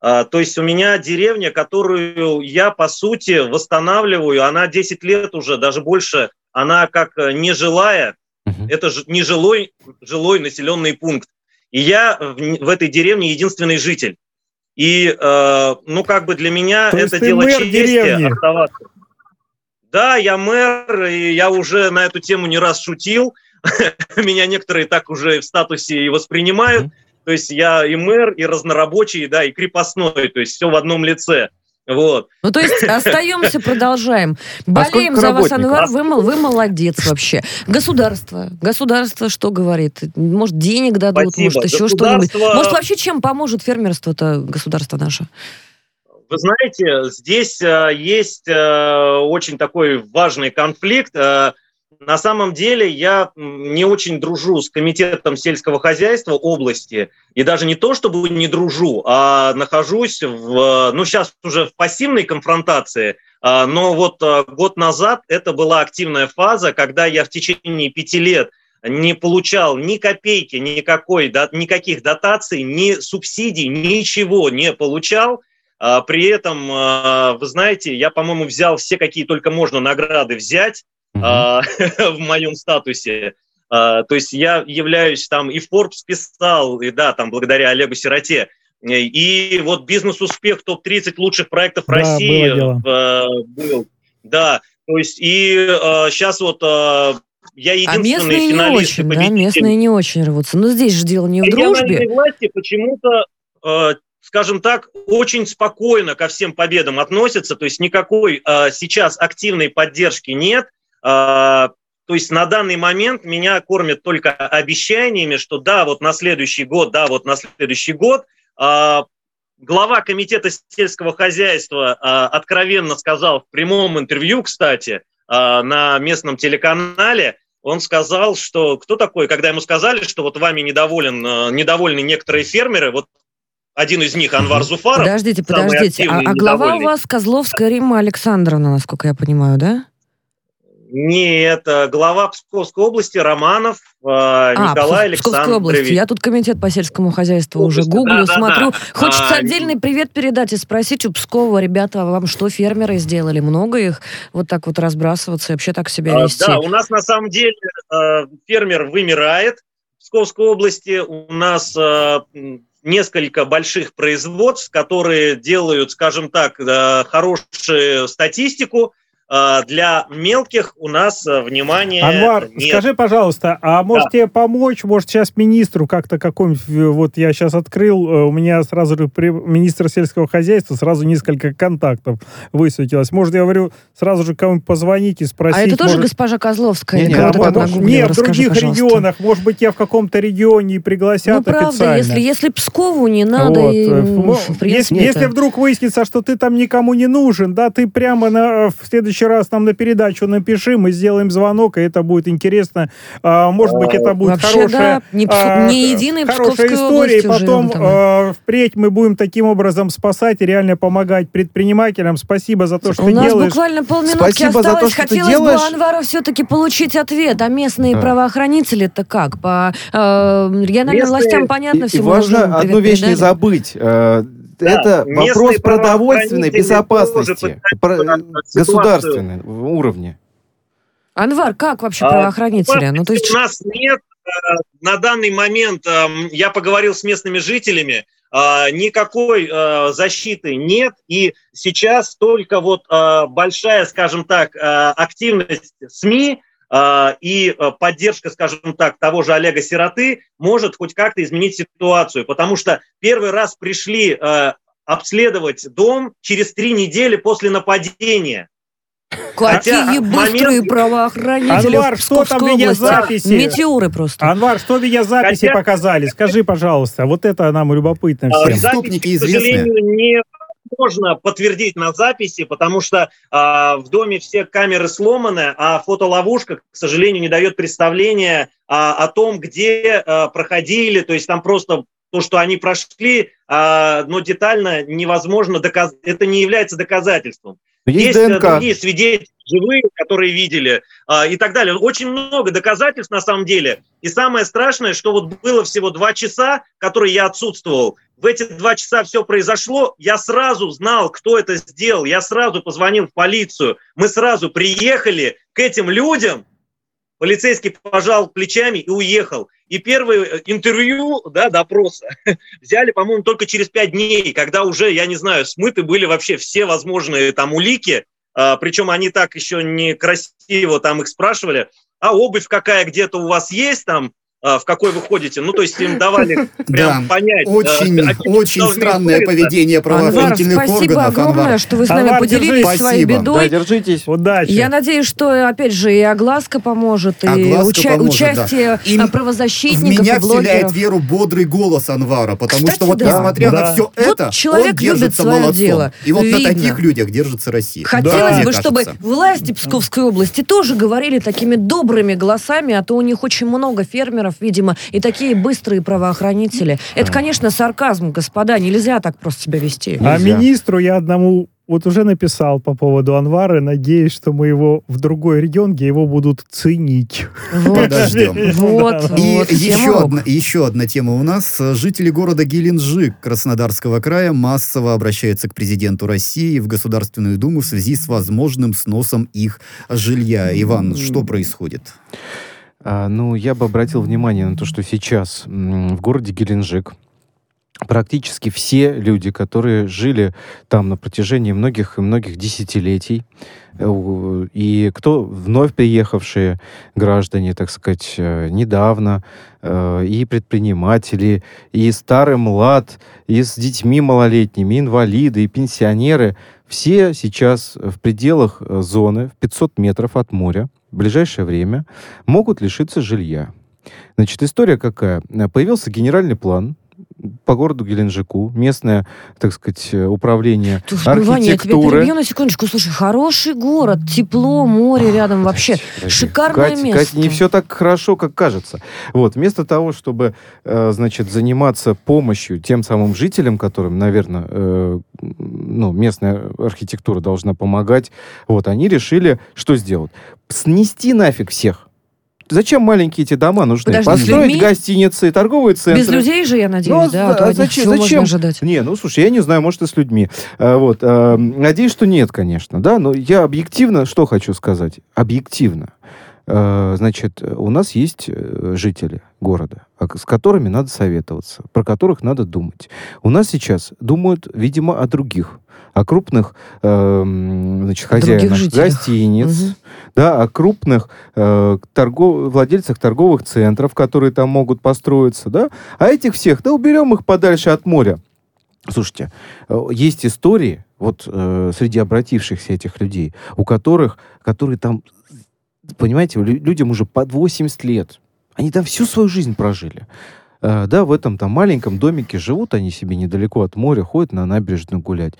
то есть у меня деревня, которую я, по сути, восстанавливаю, она 10 лет уже, даже больше, она как э, нежилая, uh-huh. это нежилой жилой населенный пункт. И я в, в этой деревне единственный житель. И, э, ну, как бы для меня То это дело чести оставаться. Да, я мэр, и я уже на эту тему не раз шутил. Меня некоторые так уже в статусе и воспринимают. Uh-huh. То есть я и мэр, и разнорабочий, да, и крепостной, то есть все в одном лице. Вот. Ну, то есть остаемся, продолжаем. А Болеем а за вас, Анвар, вы, вы молодец вообще. Государство. Государство что говорит? Может, денег дадут, Спасибо. может, еще что-нибудь. Может, вообще чем поможет фермерство-то государство наше? Вы знаете, здесь э, есть э, очень такой важный конфликт. Э, на самом деле я не очень дружу с комитетом сельского хозяйства области, и даже не то, чтобы не дружу, а нахожусь в, ну сейчас уже в пассивной конфронтации, а, но вот а, год назад это была активная фаза, когда я в течение пяти лет не получал ни копейки, никакой, да, никаких дотаций, ни субсидий, ничего не получал. А, при этом, вы знаете, я, по-моему, взял все, какие только можно награды взять, а, в моем статусе. А, то есть я являюсь там, и Forbes писал, и да, там благодаря Олегу Сироте, и вот бизнес-успех топ-30 лучших проектов да, России э, был. Да, то есть и э, сейчас вот э, я единственный а местные финалист. Не очень, да, местные не очень рвутся. Но здесь же дело не в дружбе. власти почему-то э, скажем так, очень спокойно ко всем победам относятся, то есть никакой э, сейчас активной поддержки нет, а, то есть на данный момент меня кормят только обещаниями, что да, вот на следующий год, да, вот на следующий год. А, глава комитета сельского хозяйства а, откровенно сказал в прямом интервью, кстати, на местном телеканале, он сказал, что кто такой, когда ему сказали, что вот вами недоволен, недовольны некоторые фермеры, вот один из них Анвар Зуфаров. Подождите, подождите. А, а глава у вас Козловская Рима Александровна, насколько я понимаю, да? Нет, глава Псковской области Романов а, Николай а, Псковской области. Я тут комитет по сельскому хозяйству уже гуглю, да, смотрю. Да. Хочется а, отдельный привет передать и спросить у Пскова, ребята, вам что фермеры сделали? Много их вот так вот разбрасываться и вообще так себя а, вести? Да, у нас на самом деле э, фермер вымирает в Псковской области. У нас э, несколько больших производств, которые делают, скажем так, э, хорошую статистику, а, для мелких у нас э, внимания Анвар, нет. скажи, пожалуйста, а может да. тебе помочь, может сейчас министру как-то какой-нибудь, э, вот я сейчас открыл, э, у меня сразу же министр сельского хозяйства, сразу несколько контактов высветилось. Может, я говорю, сразу же кому-нибудь позвонить и спросить. А это тоже может... госпожа Козловская? Не, не, а потом... не в других пожалуйста. регионах, может быть, я в каком-то регионе и пригласят ну, правда, официально. если, если Пскову не надо, вот. и, ну, если, если вдруг выяснится, что ты там никому не нужен, да, ты прямо на, в следующий следующий раз нам на передачу напиши, мы сделаем звонок, и это будет интересно. А, может быть, это будет Вообще, хорошая, да, не, а, не единой хорошая история, и потом а, впредь мы будем таким образом спасать и реально помогать предпринимателям. Спасибо за то, что У нас буквально полминутки Спасибо осталось. За то, что Хотелось ты делаешь... бы Анвару все-таки получить ответ. А местные да. правоохранители-то как? По э, региональным местные... властям понятно и, все. И важно одну вещь не забыть. Э, это вопрос продовольственной безопасности государственной уровне. Анвар, как вообще а, правоохранители? А, ну, то есть... У нас нет э, на данный момент, э, я поговорил с местными жителями, э, никакой защиты нет, и сейчас только вот большая, скажем так, активность СМИ и а, поддержка, скажем так, того же Олега Сироты может хоть как-то изменить ситуацию, потому что первый раз пришли а, обследовать дом через три недели после нападения. Какие быстрые правоохранители Анвар, что там видеозаписи? Метеоры просто. Анвар, что видеозаписи Хотя... показали? Скажи, пожалуйста. Вот это нам любопытно всем. Преступники известны. К сожалению, не можно подтвердить на записи, потому что э, в доме все камеры сломаны, а фотоловушка, к сожалению, не дает представления э, о том, где э, проходили. То есть там просто то, что они прошли, э, но детально невозможно доказать. Это не является доказательством. Есть, Есть ДНК. другие свидетели, живые, которые видели э, и так далее. Очень много доказательств на самом деле. И самое страшное, что вот было всего два часа, которые я отсутствовал. В эти два часа все произошло. Я сразу знал, кто это сделал. Я сразу позвонил в полицию. Мы сразу приехали к этим людям. Полицейский пожал плечами и уехал. И первое э, интервью, да, допроса взяли, по-моему, только через пять дней, когда уже, я не знаю, смыты были вообще все возможные там улики, а, причем они так еще не красиво там их спрашивали, а обувь какая где-то у вас есть там, в какой вы ходите. Ну, то есть им давали прям да, понять. Очень, а, очень странное поведение правоохранительных Анвар, спасибо органов. огромное, Анвар. что вы с нами Анвар, поделились держись. своей спасибо. бедой. Да, держитесь. Удачи. Я надеюсь, что, опять же, и огласка поможет, огласка и уча- поможет, участие да. правозащитников, В меня и вселяет веру бодрый голос Анвара, потому Кстати, что вот да. несмотря да. на все вот это, человек он держится любит молодцом. Дело. И вот Видно. на таких людях держится Россия. Хотелось да. бы, чтобы власти Псковской области тоже говорили такими добрыми голосами, а то у них очень много фермеров, видимо, и такие быстрые правоохранители. Это, конечно, сарказм, господа. Нельзя так просто себя вести. А министру я одному вот уже написал по поводу Анвара, надеюсь, что мы его в другой регион, где его будут ценить. Вот. Подождем. Вот, И вот, еще, одна, еще одна тема у нас. Жители города Геленджик Краснодарского края массово обращаются к президенту России в Государственную Думу в связи с возможным сносом их жилья. Иван, что происходит? А, ну, я бы обратил внимание на то, что сейчас в городе Геленджик практически все люди, которые жили там на протяжении многих и многих десятилетий, э, и кто вновь приехавшие граждане, так сказать, э, недавно, э, и предприниматели, и старый млад, и с детьми малолетними, инвалиды, и пенсионеры, все сейчас в пределах зоны, в 500 метров от моря, в ближайшее время могут лишиться жилья. Значит, история какая? Появился генеральный план по городу Геленджику, местное, так сказать, управление Слушай, архитектуры. Ваня, я тебя перебью на секундочку. Слушай, хороший город, тепло, море рядом вообще. Подожди, Шикарное Катя, место. Катя, не все так хорошо, как кажется. Вот, вместо того, чтобы, э, значит, заниматься помощью тем самым жителям, которым, наверное, э, ну, местная архитектура должна помогать, вот, они решили, что сделать? Снести нафиг всех Зачем маленькие эти дома нужны? Подожди, Построить гостиницы, торговые центры. Без людей же, я надеюсь, ну, да? А зачем? зачем? ожидать. Не, ну слушай, я не знаю, может и с людьми. А, вот, а, надеюсь, что нет, конечно, да, но я объективно что хочу сказать? Объективно. А, значит, у нас есть э, жители города, с которыми надо советоваться, про которых надо думать. У нас сейчас думают, видимо, о других о крупных э, значит, хозяинах гостиниц, угу. да, о крупных э, торгов... владельцах торговых центров, которые там могут построиться, да, а этих всех, да, уберем их подальше от моря. Слушайте, э, есть истории вот э, среди обратившихся этих людей, у которых, которые там, понимаете, людям уже под 80 лет, они там всю свою жизнь прожили. Э, да, в этом там маленьком домике живут они себе недалеко от моря, ходят на набережную гулять.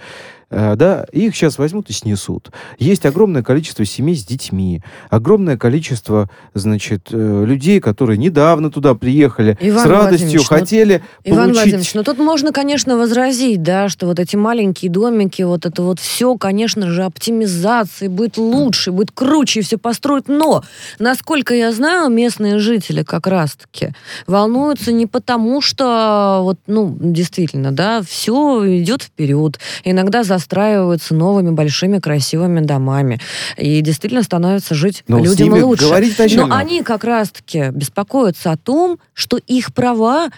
Э, да, их сейчас возьмут и снесут. Есть огромное количество семей с детьми, огромное количество, значит, э, людей, которые недавно туда приехали, Иван с радостью ну, хотели ну, Иван получить... Владимирович, ну тут можно, конечно, возразить, да, что вот эти маленькие домики, вот это вот все, конечно же, оптимизации, будет лучше, будет круче, все построят, но, насколько я знаю, местные жители как раз-таки волнуются не потому, что вот, ну, действительно, да, все идет вперед, иногда за застраиваются новыми большими красивыми домами. И действительно становится жить Но людям лучше. Но они как раз-таки беспокоятся о том, что их права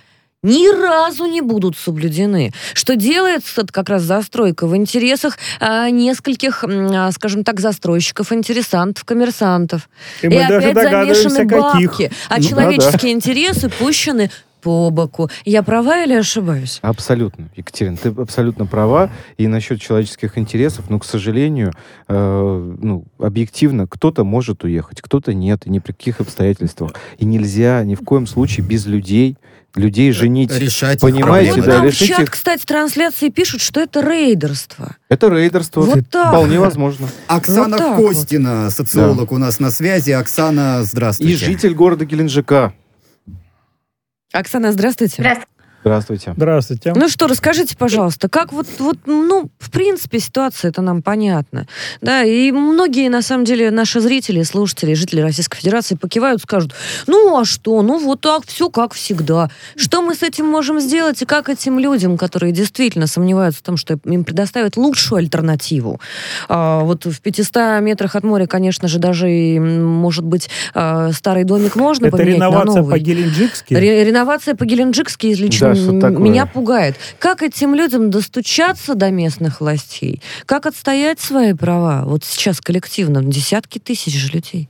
ни разу не будут соблюдены. Что делается как раз застройка в интересах а, нескольких, а, скажем так, застройщиков, интересантов, коммерсантов. И, И опять замешаны бабки, каких. а ну, человеческие да, да. интересы пущены по боку. Я права или ошибаюсь? Абсолютно, Екатерина, ты абсолютно права. И насчет человеческих интересов, ну, к сожалению, э, ну, объективно, кто-то может уехать, кто-то нет, и ни при каких обстоятельствах. И нельзя ни в коем случае без людей людей женить. Решать Понимаете, вот да, решить чат, их... кстати, трансляции пишут, что это рейдерство. Это рейдерство. Вот так. Вполне возможно. Оксана вот Костина, вот. социолог да. у нас на связи. Оксана, здравствуйте. И житель города Геленджика. Оксана, здравствуйте. Здравствуйте. Здравствуйте. Здравствуйте. Ну что, расскажите, пожалуйста, как вот, вот, ну, в принципе, ситуация это нам понятна. Да, и многие, на самом деле, наши зрители, слушатели, жители Российской Федерации покивают, скажут, ну, а что, ну, вот так, все как всегда. Что мы с этим можем сделать, и как этим людям, которые действительно сомневаются в том, что им предоставят лучшую альтернативу. А, вот в 500 метрах от моря, конечно же, даже, и, может быть, а, старый домик можно это поменять на новый. реновация по-геленджикски? Ре- реновация по-геленджикски, лично да, меня пугает. Как этим людям достучаться до местных властей? Как отстоять свои права? Вот сейчас коллективно десятки тысяч же людей.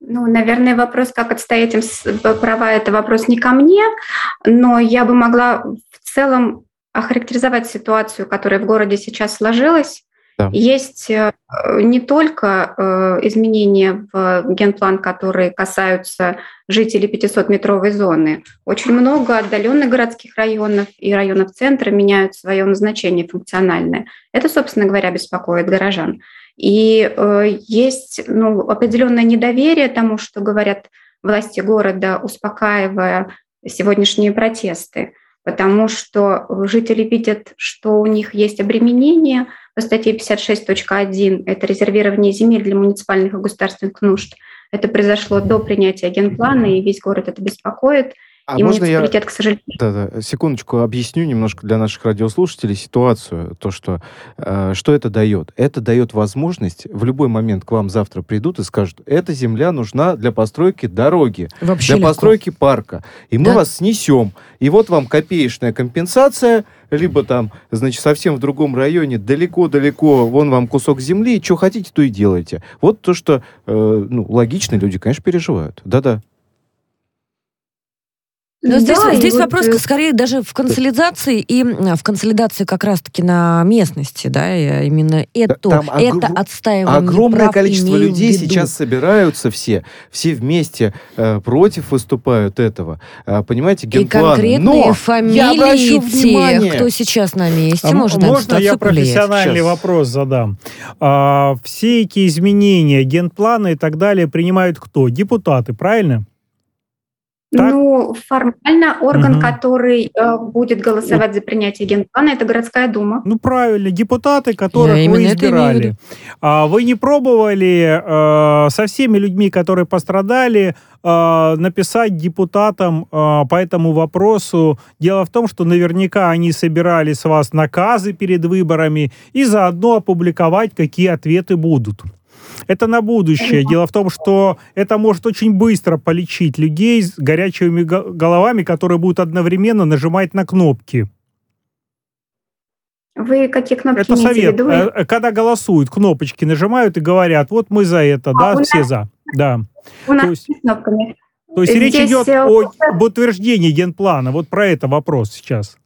Ну, наверное, вопрос, как отстоять им права, это вопрос не ко мне, но я бы могла в целом охарактеризовать ситуацию, которая в городе сейчас сложилась. Да. Есть э, не только э, изменения в генплан, которые касаются жителей 500-метровой зоны. Очень много отдаленных городских районов и районов центра меняют свое назначение функциональное. Это, собственно говоря, беспокоит горожан. И э, есть ну, определенное недоверие тому, что говорят власти города, успокаивая сегодняшние протесты, потому что жители видят, что у них есть обременение – по статье 56.1 это резервирование земель для муниципальных и государственных нужд. Это произошло до принятия генплана, и весь город это беспокоит. А и можно я, к сожалению... Да, да, секундочку объясню немножко для наших радиослушателей ситуацию, то, что, э, что это дает. Это дает возможность, в любой момент к вам завтра придут и скажут, эта земля нужна для постройки дороги, Вообще для легко. постройки парка, и мы да. вас снесем. И вот вам копеечная компенсация, либо там, значит, совсем в другом районе, далеко-далеко, вон вам кусок земли, что хотите, то и делайте. Вот то, что, э, ну, логично, люди, конечно, переживают. Да-да. Но да, здесь, здесь вот... вопрос э, скорее даже в консолидации и в консолидации как раз-таки на местности, да, именно это, Там это ог... отстаивание Огромное прав количество людей сейчас собираются все, все вместе э, против выступают этого, э, понимаете, генплана. И конкретные Но фамилии тех, кто сейчас на месте, а может Можно я профессиональный сейчас. вопрос задам? А, все эти изменения генплана и так далее принимают кто? Депутаты, правильно? Так? Ну, формально орган, угу. который э, будет голосовать за принятие генплана, это городская дума. Ну, правильно, депутаты, которых Я вы избирали. А вы не пробовали э, со всеми людьми, которые пострадали, э, написать депутатам э, по этому вопросу? Дело в том, что наверняка они собирали с вас наказы перед выборами и заодно опубликовать, какие ответы будут. Это на будущее. Дело в том, что это может очень быстро полечить людей с горячими головами, которые будут одновременно нажимать на кнопки. Вы какие кнопки Это совет. Э, э, когда голосуют, кнопочки нажимают и говорят, вот мы за это, а, да, все нас... за. Да. У нас то есть, кнопками. То есть Здесь речь идет о, об утверждении генплана. Вот про это вопрос сейчас.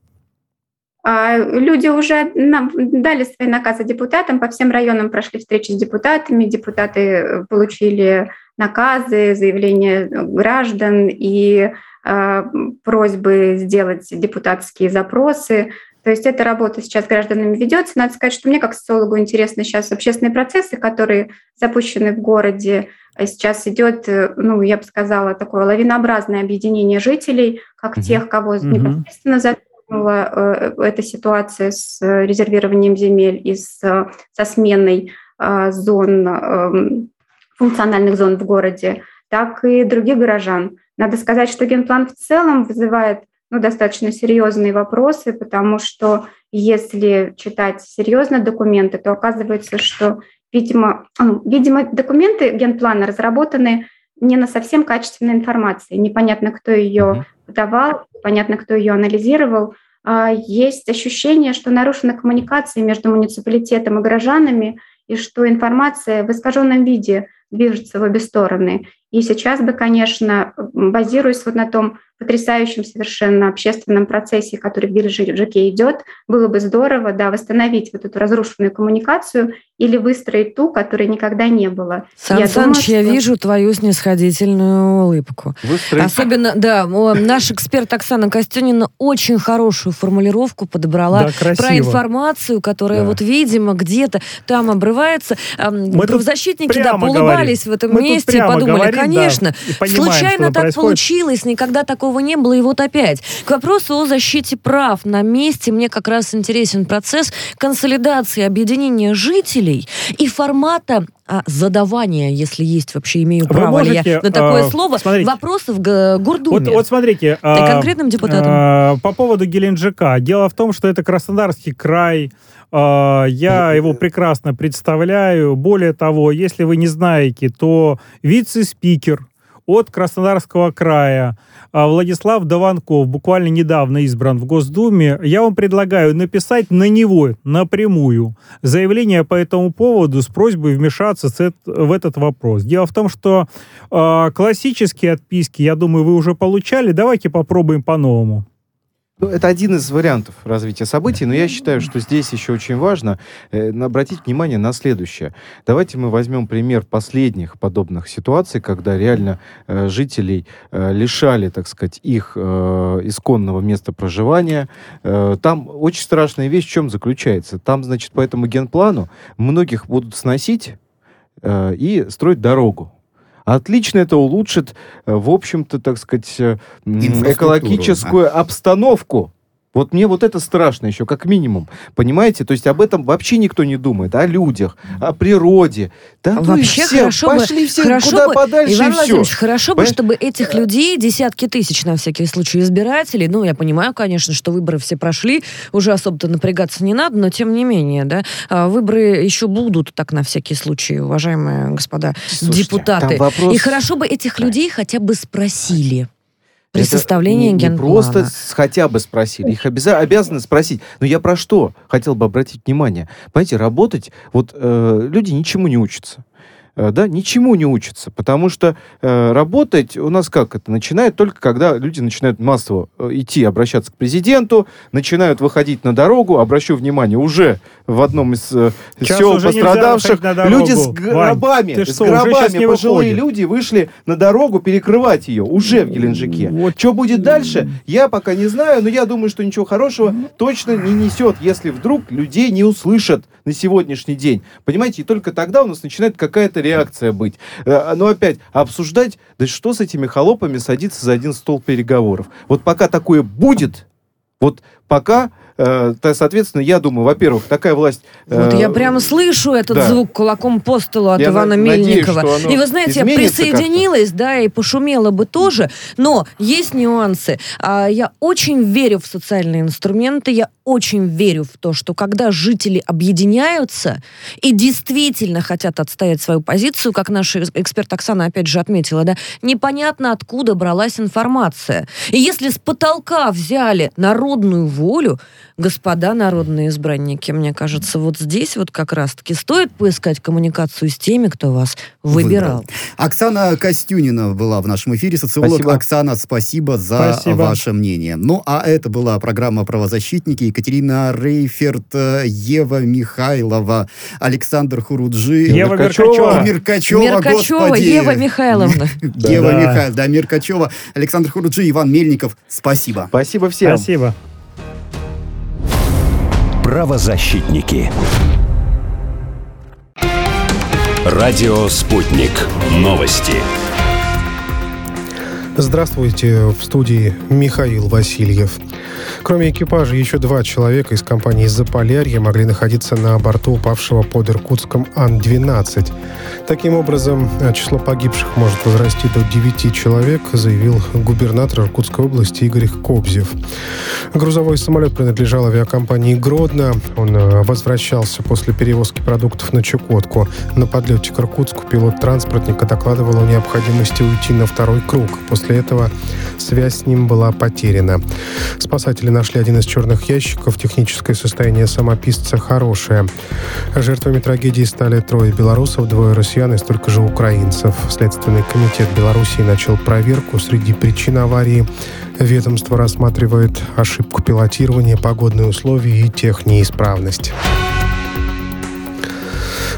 А, люди уже дали свои наказы депутатам, по всем районам прошли встречи с депутатами, депутаты э, получили наказы, заявления граждан и а, просьбы сделать депутатские запросы. То есть эта работа сейчас гражданами ведется. Надо сказать, что мне как социологу интересны сейчас общественные процессы, которые запущены в городе. Сейчас идет, э, ну, я бы сказала, такое лавинообразное объединение жителей, как угу. тех, кого угу. непосредственно затронуло Э, эта ситуация с э, резервированием земель и с, со сменой э, зон, эм, функциональных зон в городе, так и других горожан. Надо сказать, что генплан в целом вызывает ну, достаточно серьезные вопросы, потому что если читать серьезно документы, то оказывается, что, видимо, ну, видимо документы генплана разработаны не на совсем качественной информации. Непонятно, кто ее подавал, понятно, кто ее анализировал. А, есть ощущение, что нарушена коммуникация между муниципалитетом и горожанами, и что информация в искаженном виде движется в обе стороны. И сейчас бы, конечно, базируясь вот на том потрясающем совершенно общественном процессе, который в Бирже идет, было бы здорово да, восстановить вот эту разрушенную коммуникацию или выстроить ту, которой никогда не было. Сан я Саныч, думаю, я что... вижу твою снисходительную улыбку. Выстроить. Особенно, да, наш эксперт Оксана Костюнина очень хорошую формулировку подобрала да, про информацию, которая да. вот, видимо, где-то там обрывается. Мы Правозащитники, да, улыбались в этом Мы месте и подумали, говорим, конечно, да, понимаем, случайно так происходит. получилось, никогда такого не было, и вот опять. К вопросу о защите прав на месте мне как раз интересен процесс консолидации объединения жителей и формата а, задавания, если есть вообще, имею право можете, я на такое э, слово, смотрите, вопросов в Гурдуме. Вот, вот смотрите. Э, конкретным депутатам. Э, по поводу Геленджика. Дело в том, что это Краснодарский край, а, я его прекрасно представляю. Более того, если вы не знаете, то вице-спикер от Краснодарского края а Владислав Даванков, буквально недавно избран в Госдуме, я вам предлагаю написать на него напрямую заявление по этому поводу с просьбой вмешаться в этот вопрос. Дело в том, что э, классические отписки, я думаю, вы уже получали. Давайте попробуем по-новому. Ну, это один из вариантов развития событий, но я считаю, что здесь еще очень важно э, обратить внимание на следующее. Давайте мы возьмем пример последних подобных ситуаций, когда реально э, жителей э, лишали, так сказать, их э, исконного места проживания. Э, там очень страшная вещь в чем заключается. Там, значит, по этому генплану многих будут сносить э, и строить дорогу. Отлично это улучшит, э, в общем-то, так сказать, э, экологическую обстановку вот мне вот это страшно еще, как минимум. Понимаете? То есть об этом вообще никто не думает. О людях, о природе. Да ну вообще все, хорошо пошли бы, все хорошо куда бы, подальше Иван Владимирович, все. хорошо Понимаешь? бы, чтобы этих людей, десятки тысяч на всякий случай избирателей, ну, я понимаю, конечно, что выборы все прошли, уже особо-то напрягаться не надо, но тем не менее, да, а, выборы еще будут, так на всякий случай, уважаемые господа Слушайте, депутаты. Вопрос... И хорошо бы этих людей хотя бы спросили. При составлении не, генплана. Не просто хотя бы спросили, их обяза- обязаны спросить. Но я про что хотел бы обратить внимание? Понимаете, работать, вот э, люди ничему не учатся. Э, да, ничему не учатся, потому что э, работать у нас как это начинает только когда люди начинают массово э, идти, обращаться к президенту, начинают выходить на дорогу. Обращу внимание, уже в одном из э, сел пострадавших люди с гробами, Вань, с что, гробами пожилые люди вышли на дорогу перекрывать ее уже в Геленджике. Вот. Что будет дальше, я пока не знаю, но я думаю, что ничего хорошего точно не несет, если вдруг людей не услышат на сегодняшний день. Понимаете, и только тогда у нас начинает какая-то реакция быть. Э, но опять, обсуждать, да что с этими холопами садиться за один стол переговоров. Вот пока такое будет, вот пока соответственно, я думаю, во-первых, такая власть... Вот я э, прямо слышу этот да. звук кулаком по столу от я Ивана на- Мельникова. Надеюсь, и вы знаете, я присоединилась, да, и пошумела бы тоже, но есть нюансы. А, я очень верю в социальные инструменты, я очень верю в то, что когда жители объединяются и действительно хотят отстоять свою позицию, как наш эксперт Оксана опять же отметила, да, непонятно откуда бралась информация. И если с потолка взяли народную волю, господа народные избранники, мне кажется, вот здесь вот как раз-таки стоит поискать коммуникацию с теми, кто вас выбирал. Выбрал. Оксана Костюнина была в нашем эфире, социолог. Спасибо. Оксана, спасибо за спасибо. ваше мнение. Ну, а это была программа «Правозащитники». Екатерина Рейферт, Ева Михайлова, Александр Хуруджи. Ева Меркачева. Меркачева, Меркачева господи. Ева Михайловна. Ева Михайловна, да, Меркачева, Александр Хуруджи, Иван Мельников. Спасибо. Спасибо всем. Спасибо. Правозащитники. Радио «Спутник». Новости. Здравствуйте, в студии Михаил Васильев. Кроме экипажа, еще два человека из компании «Заполярье» могли находиться на борту упавшего под Иркутском Ан-12. Таким образом, число погибших может возрасти до 9 человек, заявил губернатор Иркутской области Игорь Кобзев. Грузовой самолет принадлежал авиакомпании «Гродно». Он э, возвращался после перевозки продуктов на Чукотку. На подлете к Иркутску пилот транспортника докладывал о необходимости уйти на второй круг. После этого связь с ним была потеряна. Спасатели нашли один из черных ящиков. Техническое состояние самописца хорошее. Жертвами трагедии стали трое белорусов, двое россиян и столько же украинцев. Следственный комитет Белоруссии начал проверку. Среди причин аварии ведомство рассматривает ошибку пилотирования, погодные условия и технеисправность.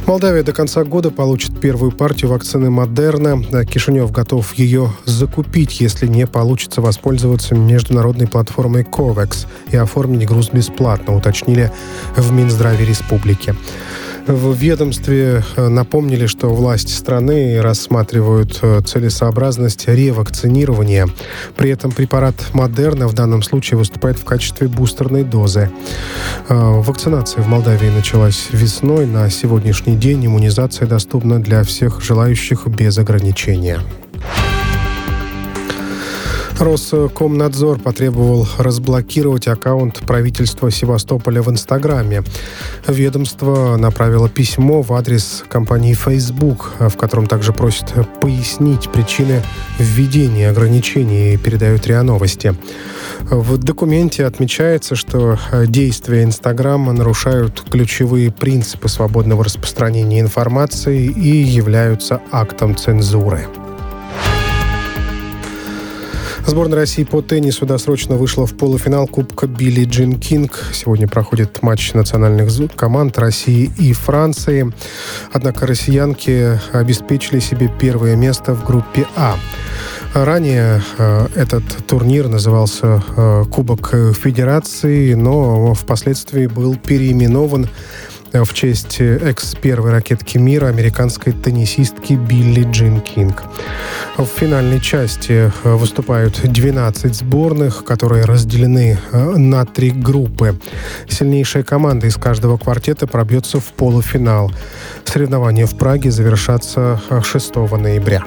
Молдавия до конца года получит первую партию вакцины Модерна. Кишинев готов ее закупить, если не получится воспользоваться международной платформой COVAX и оформить груз бесплатно, уточнили в Минздраве республики. В ведомстве э, напомнили, что власти страны рассматривают э, целесообразность ревакцинирования. При этом препарат Модерна в данном случае выступает в качестве бустерной дозы. Э, вакцинация в Молдавии началась весной. На сегодняшний день иммунизация доступна для всех желающих без ограничения. Роскомнадзор потребовал разблокировать аккаунт правительства Севастополя в Инстаграме. Ведомство направило письмо в адрес компании Facebook, в котором также просит пояснить причины введения ограничений, передают РИА Новости. В документе отмечается, что действия Инстаграма нарушают ключевые принципы свободного распространения информации и являются актом цензуры. Сборная России по теннису досрочно вышла в полуфинал Кубка Билли Джин Кинг. Сегодня проходит матч национальных команд России и Франции. Однако россиянки обеспечили себе первое место в группе А. Ранее э, этот турнир назывался э, Кубок Федерации, но впоследствии был переименован в честь экс-первой ракетки мира американской теннисистки Билли Джин Кинг. В финальной части э, выступают 12 сборных, которые разделены э, на три группы. Сильнейшая команда из каждого квартета пробьется в полуфинал. Соревнования в Праге завершатся 6 ноября.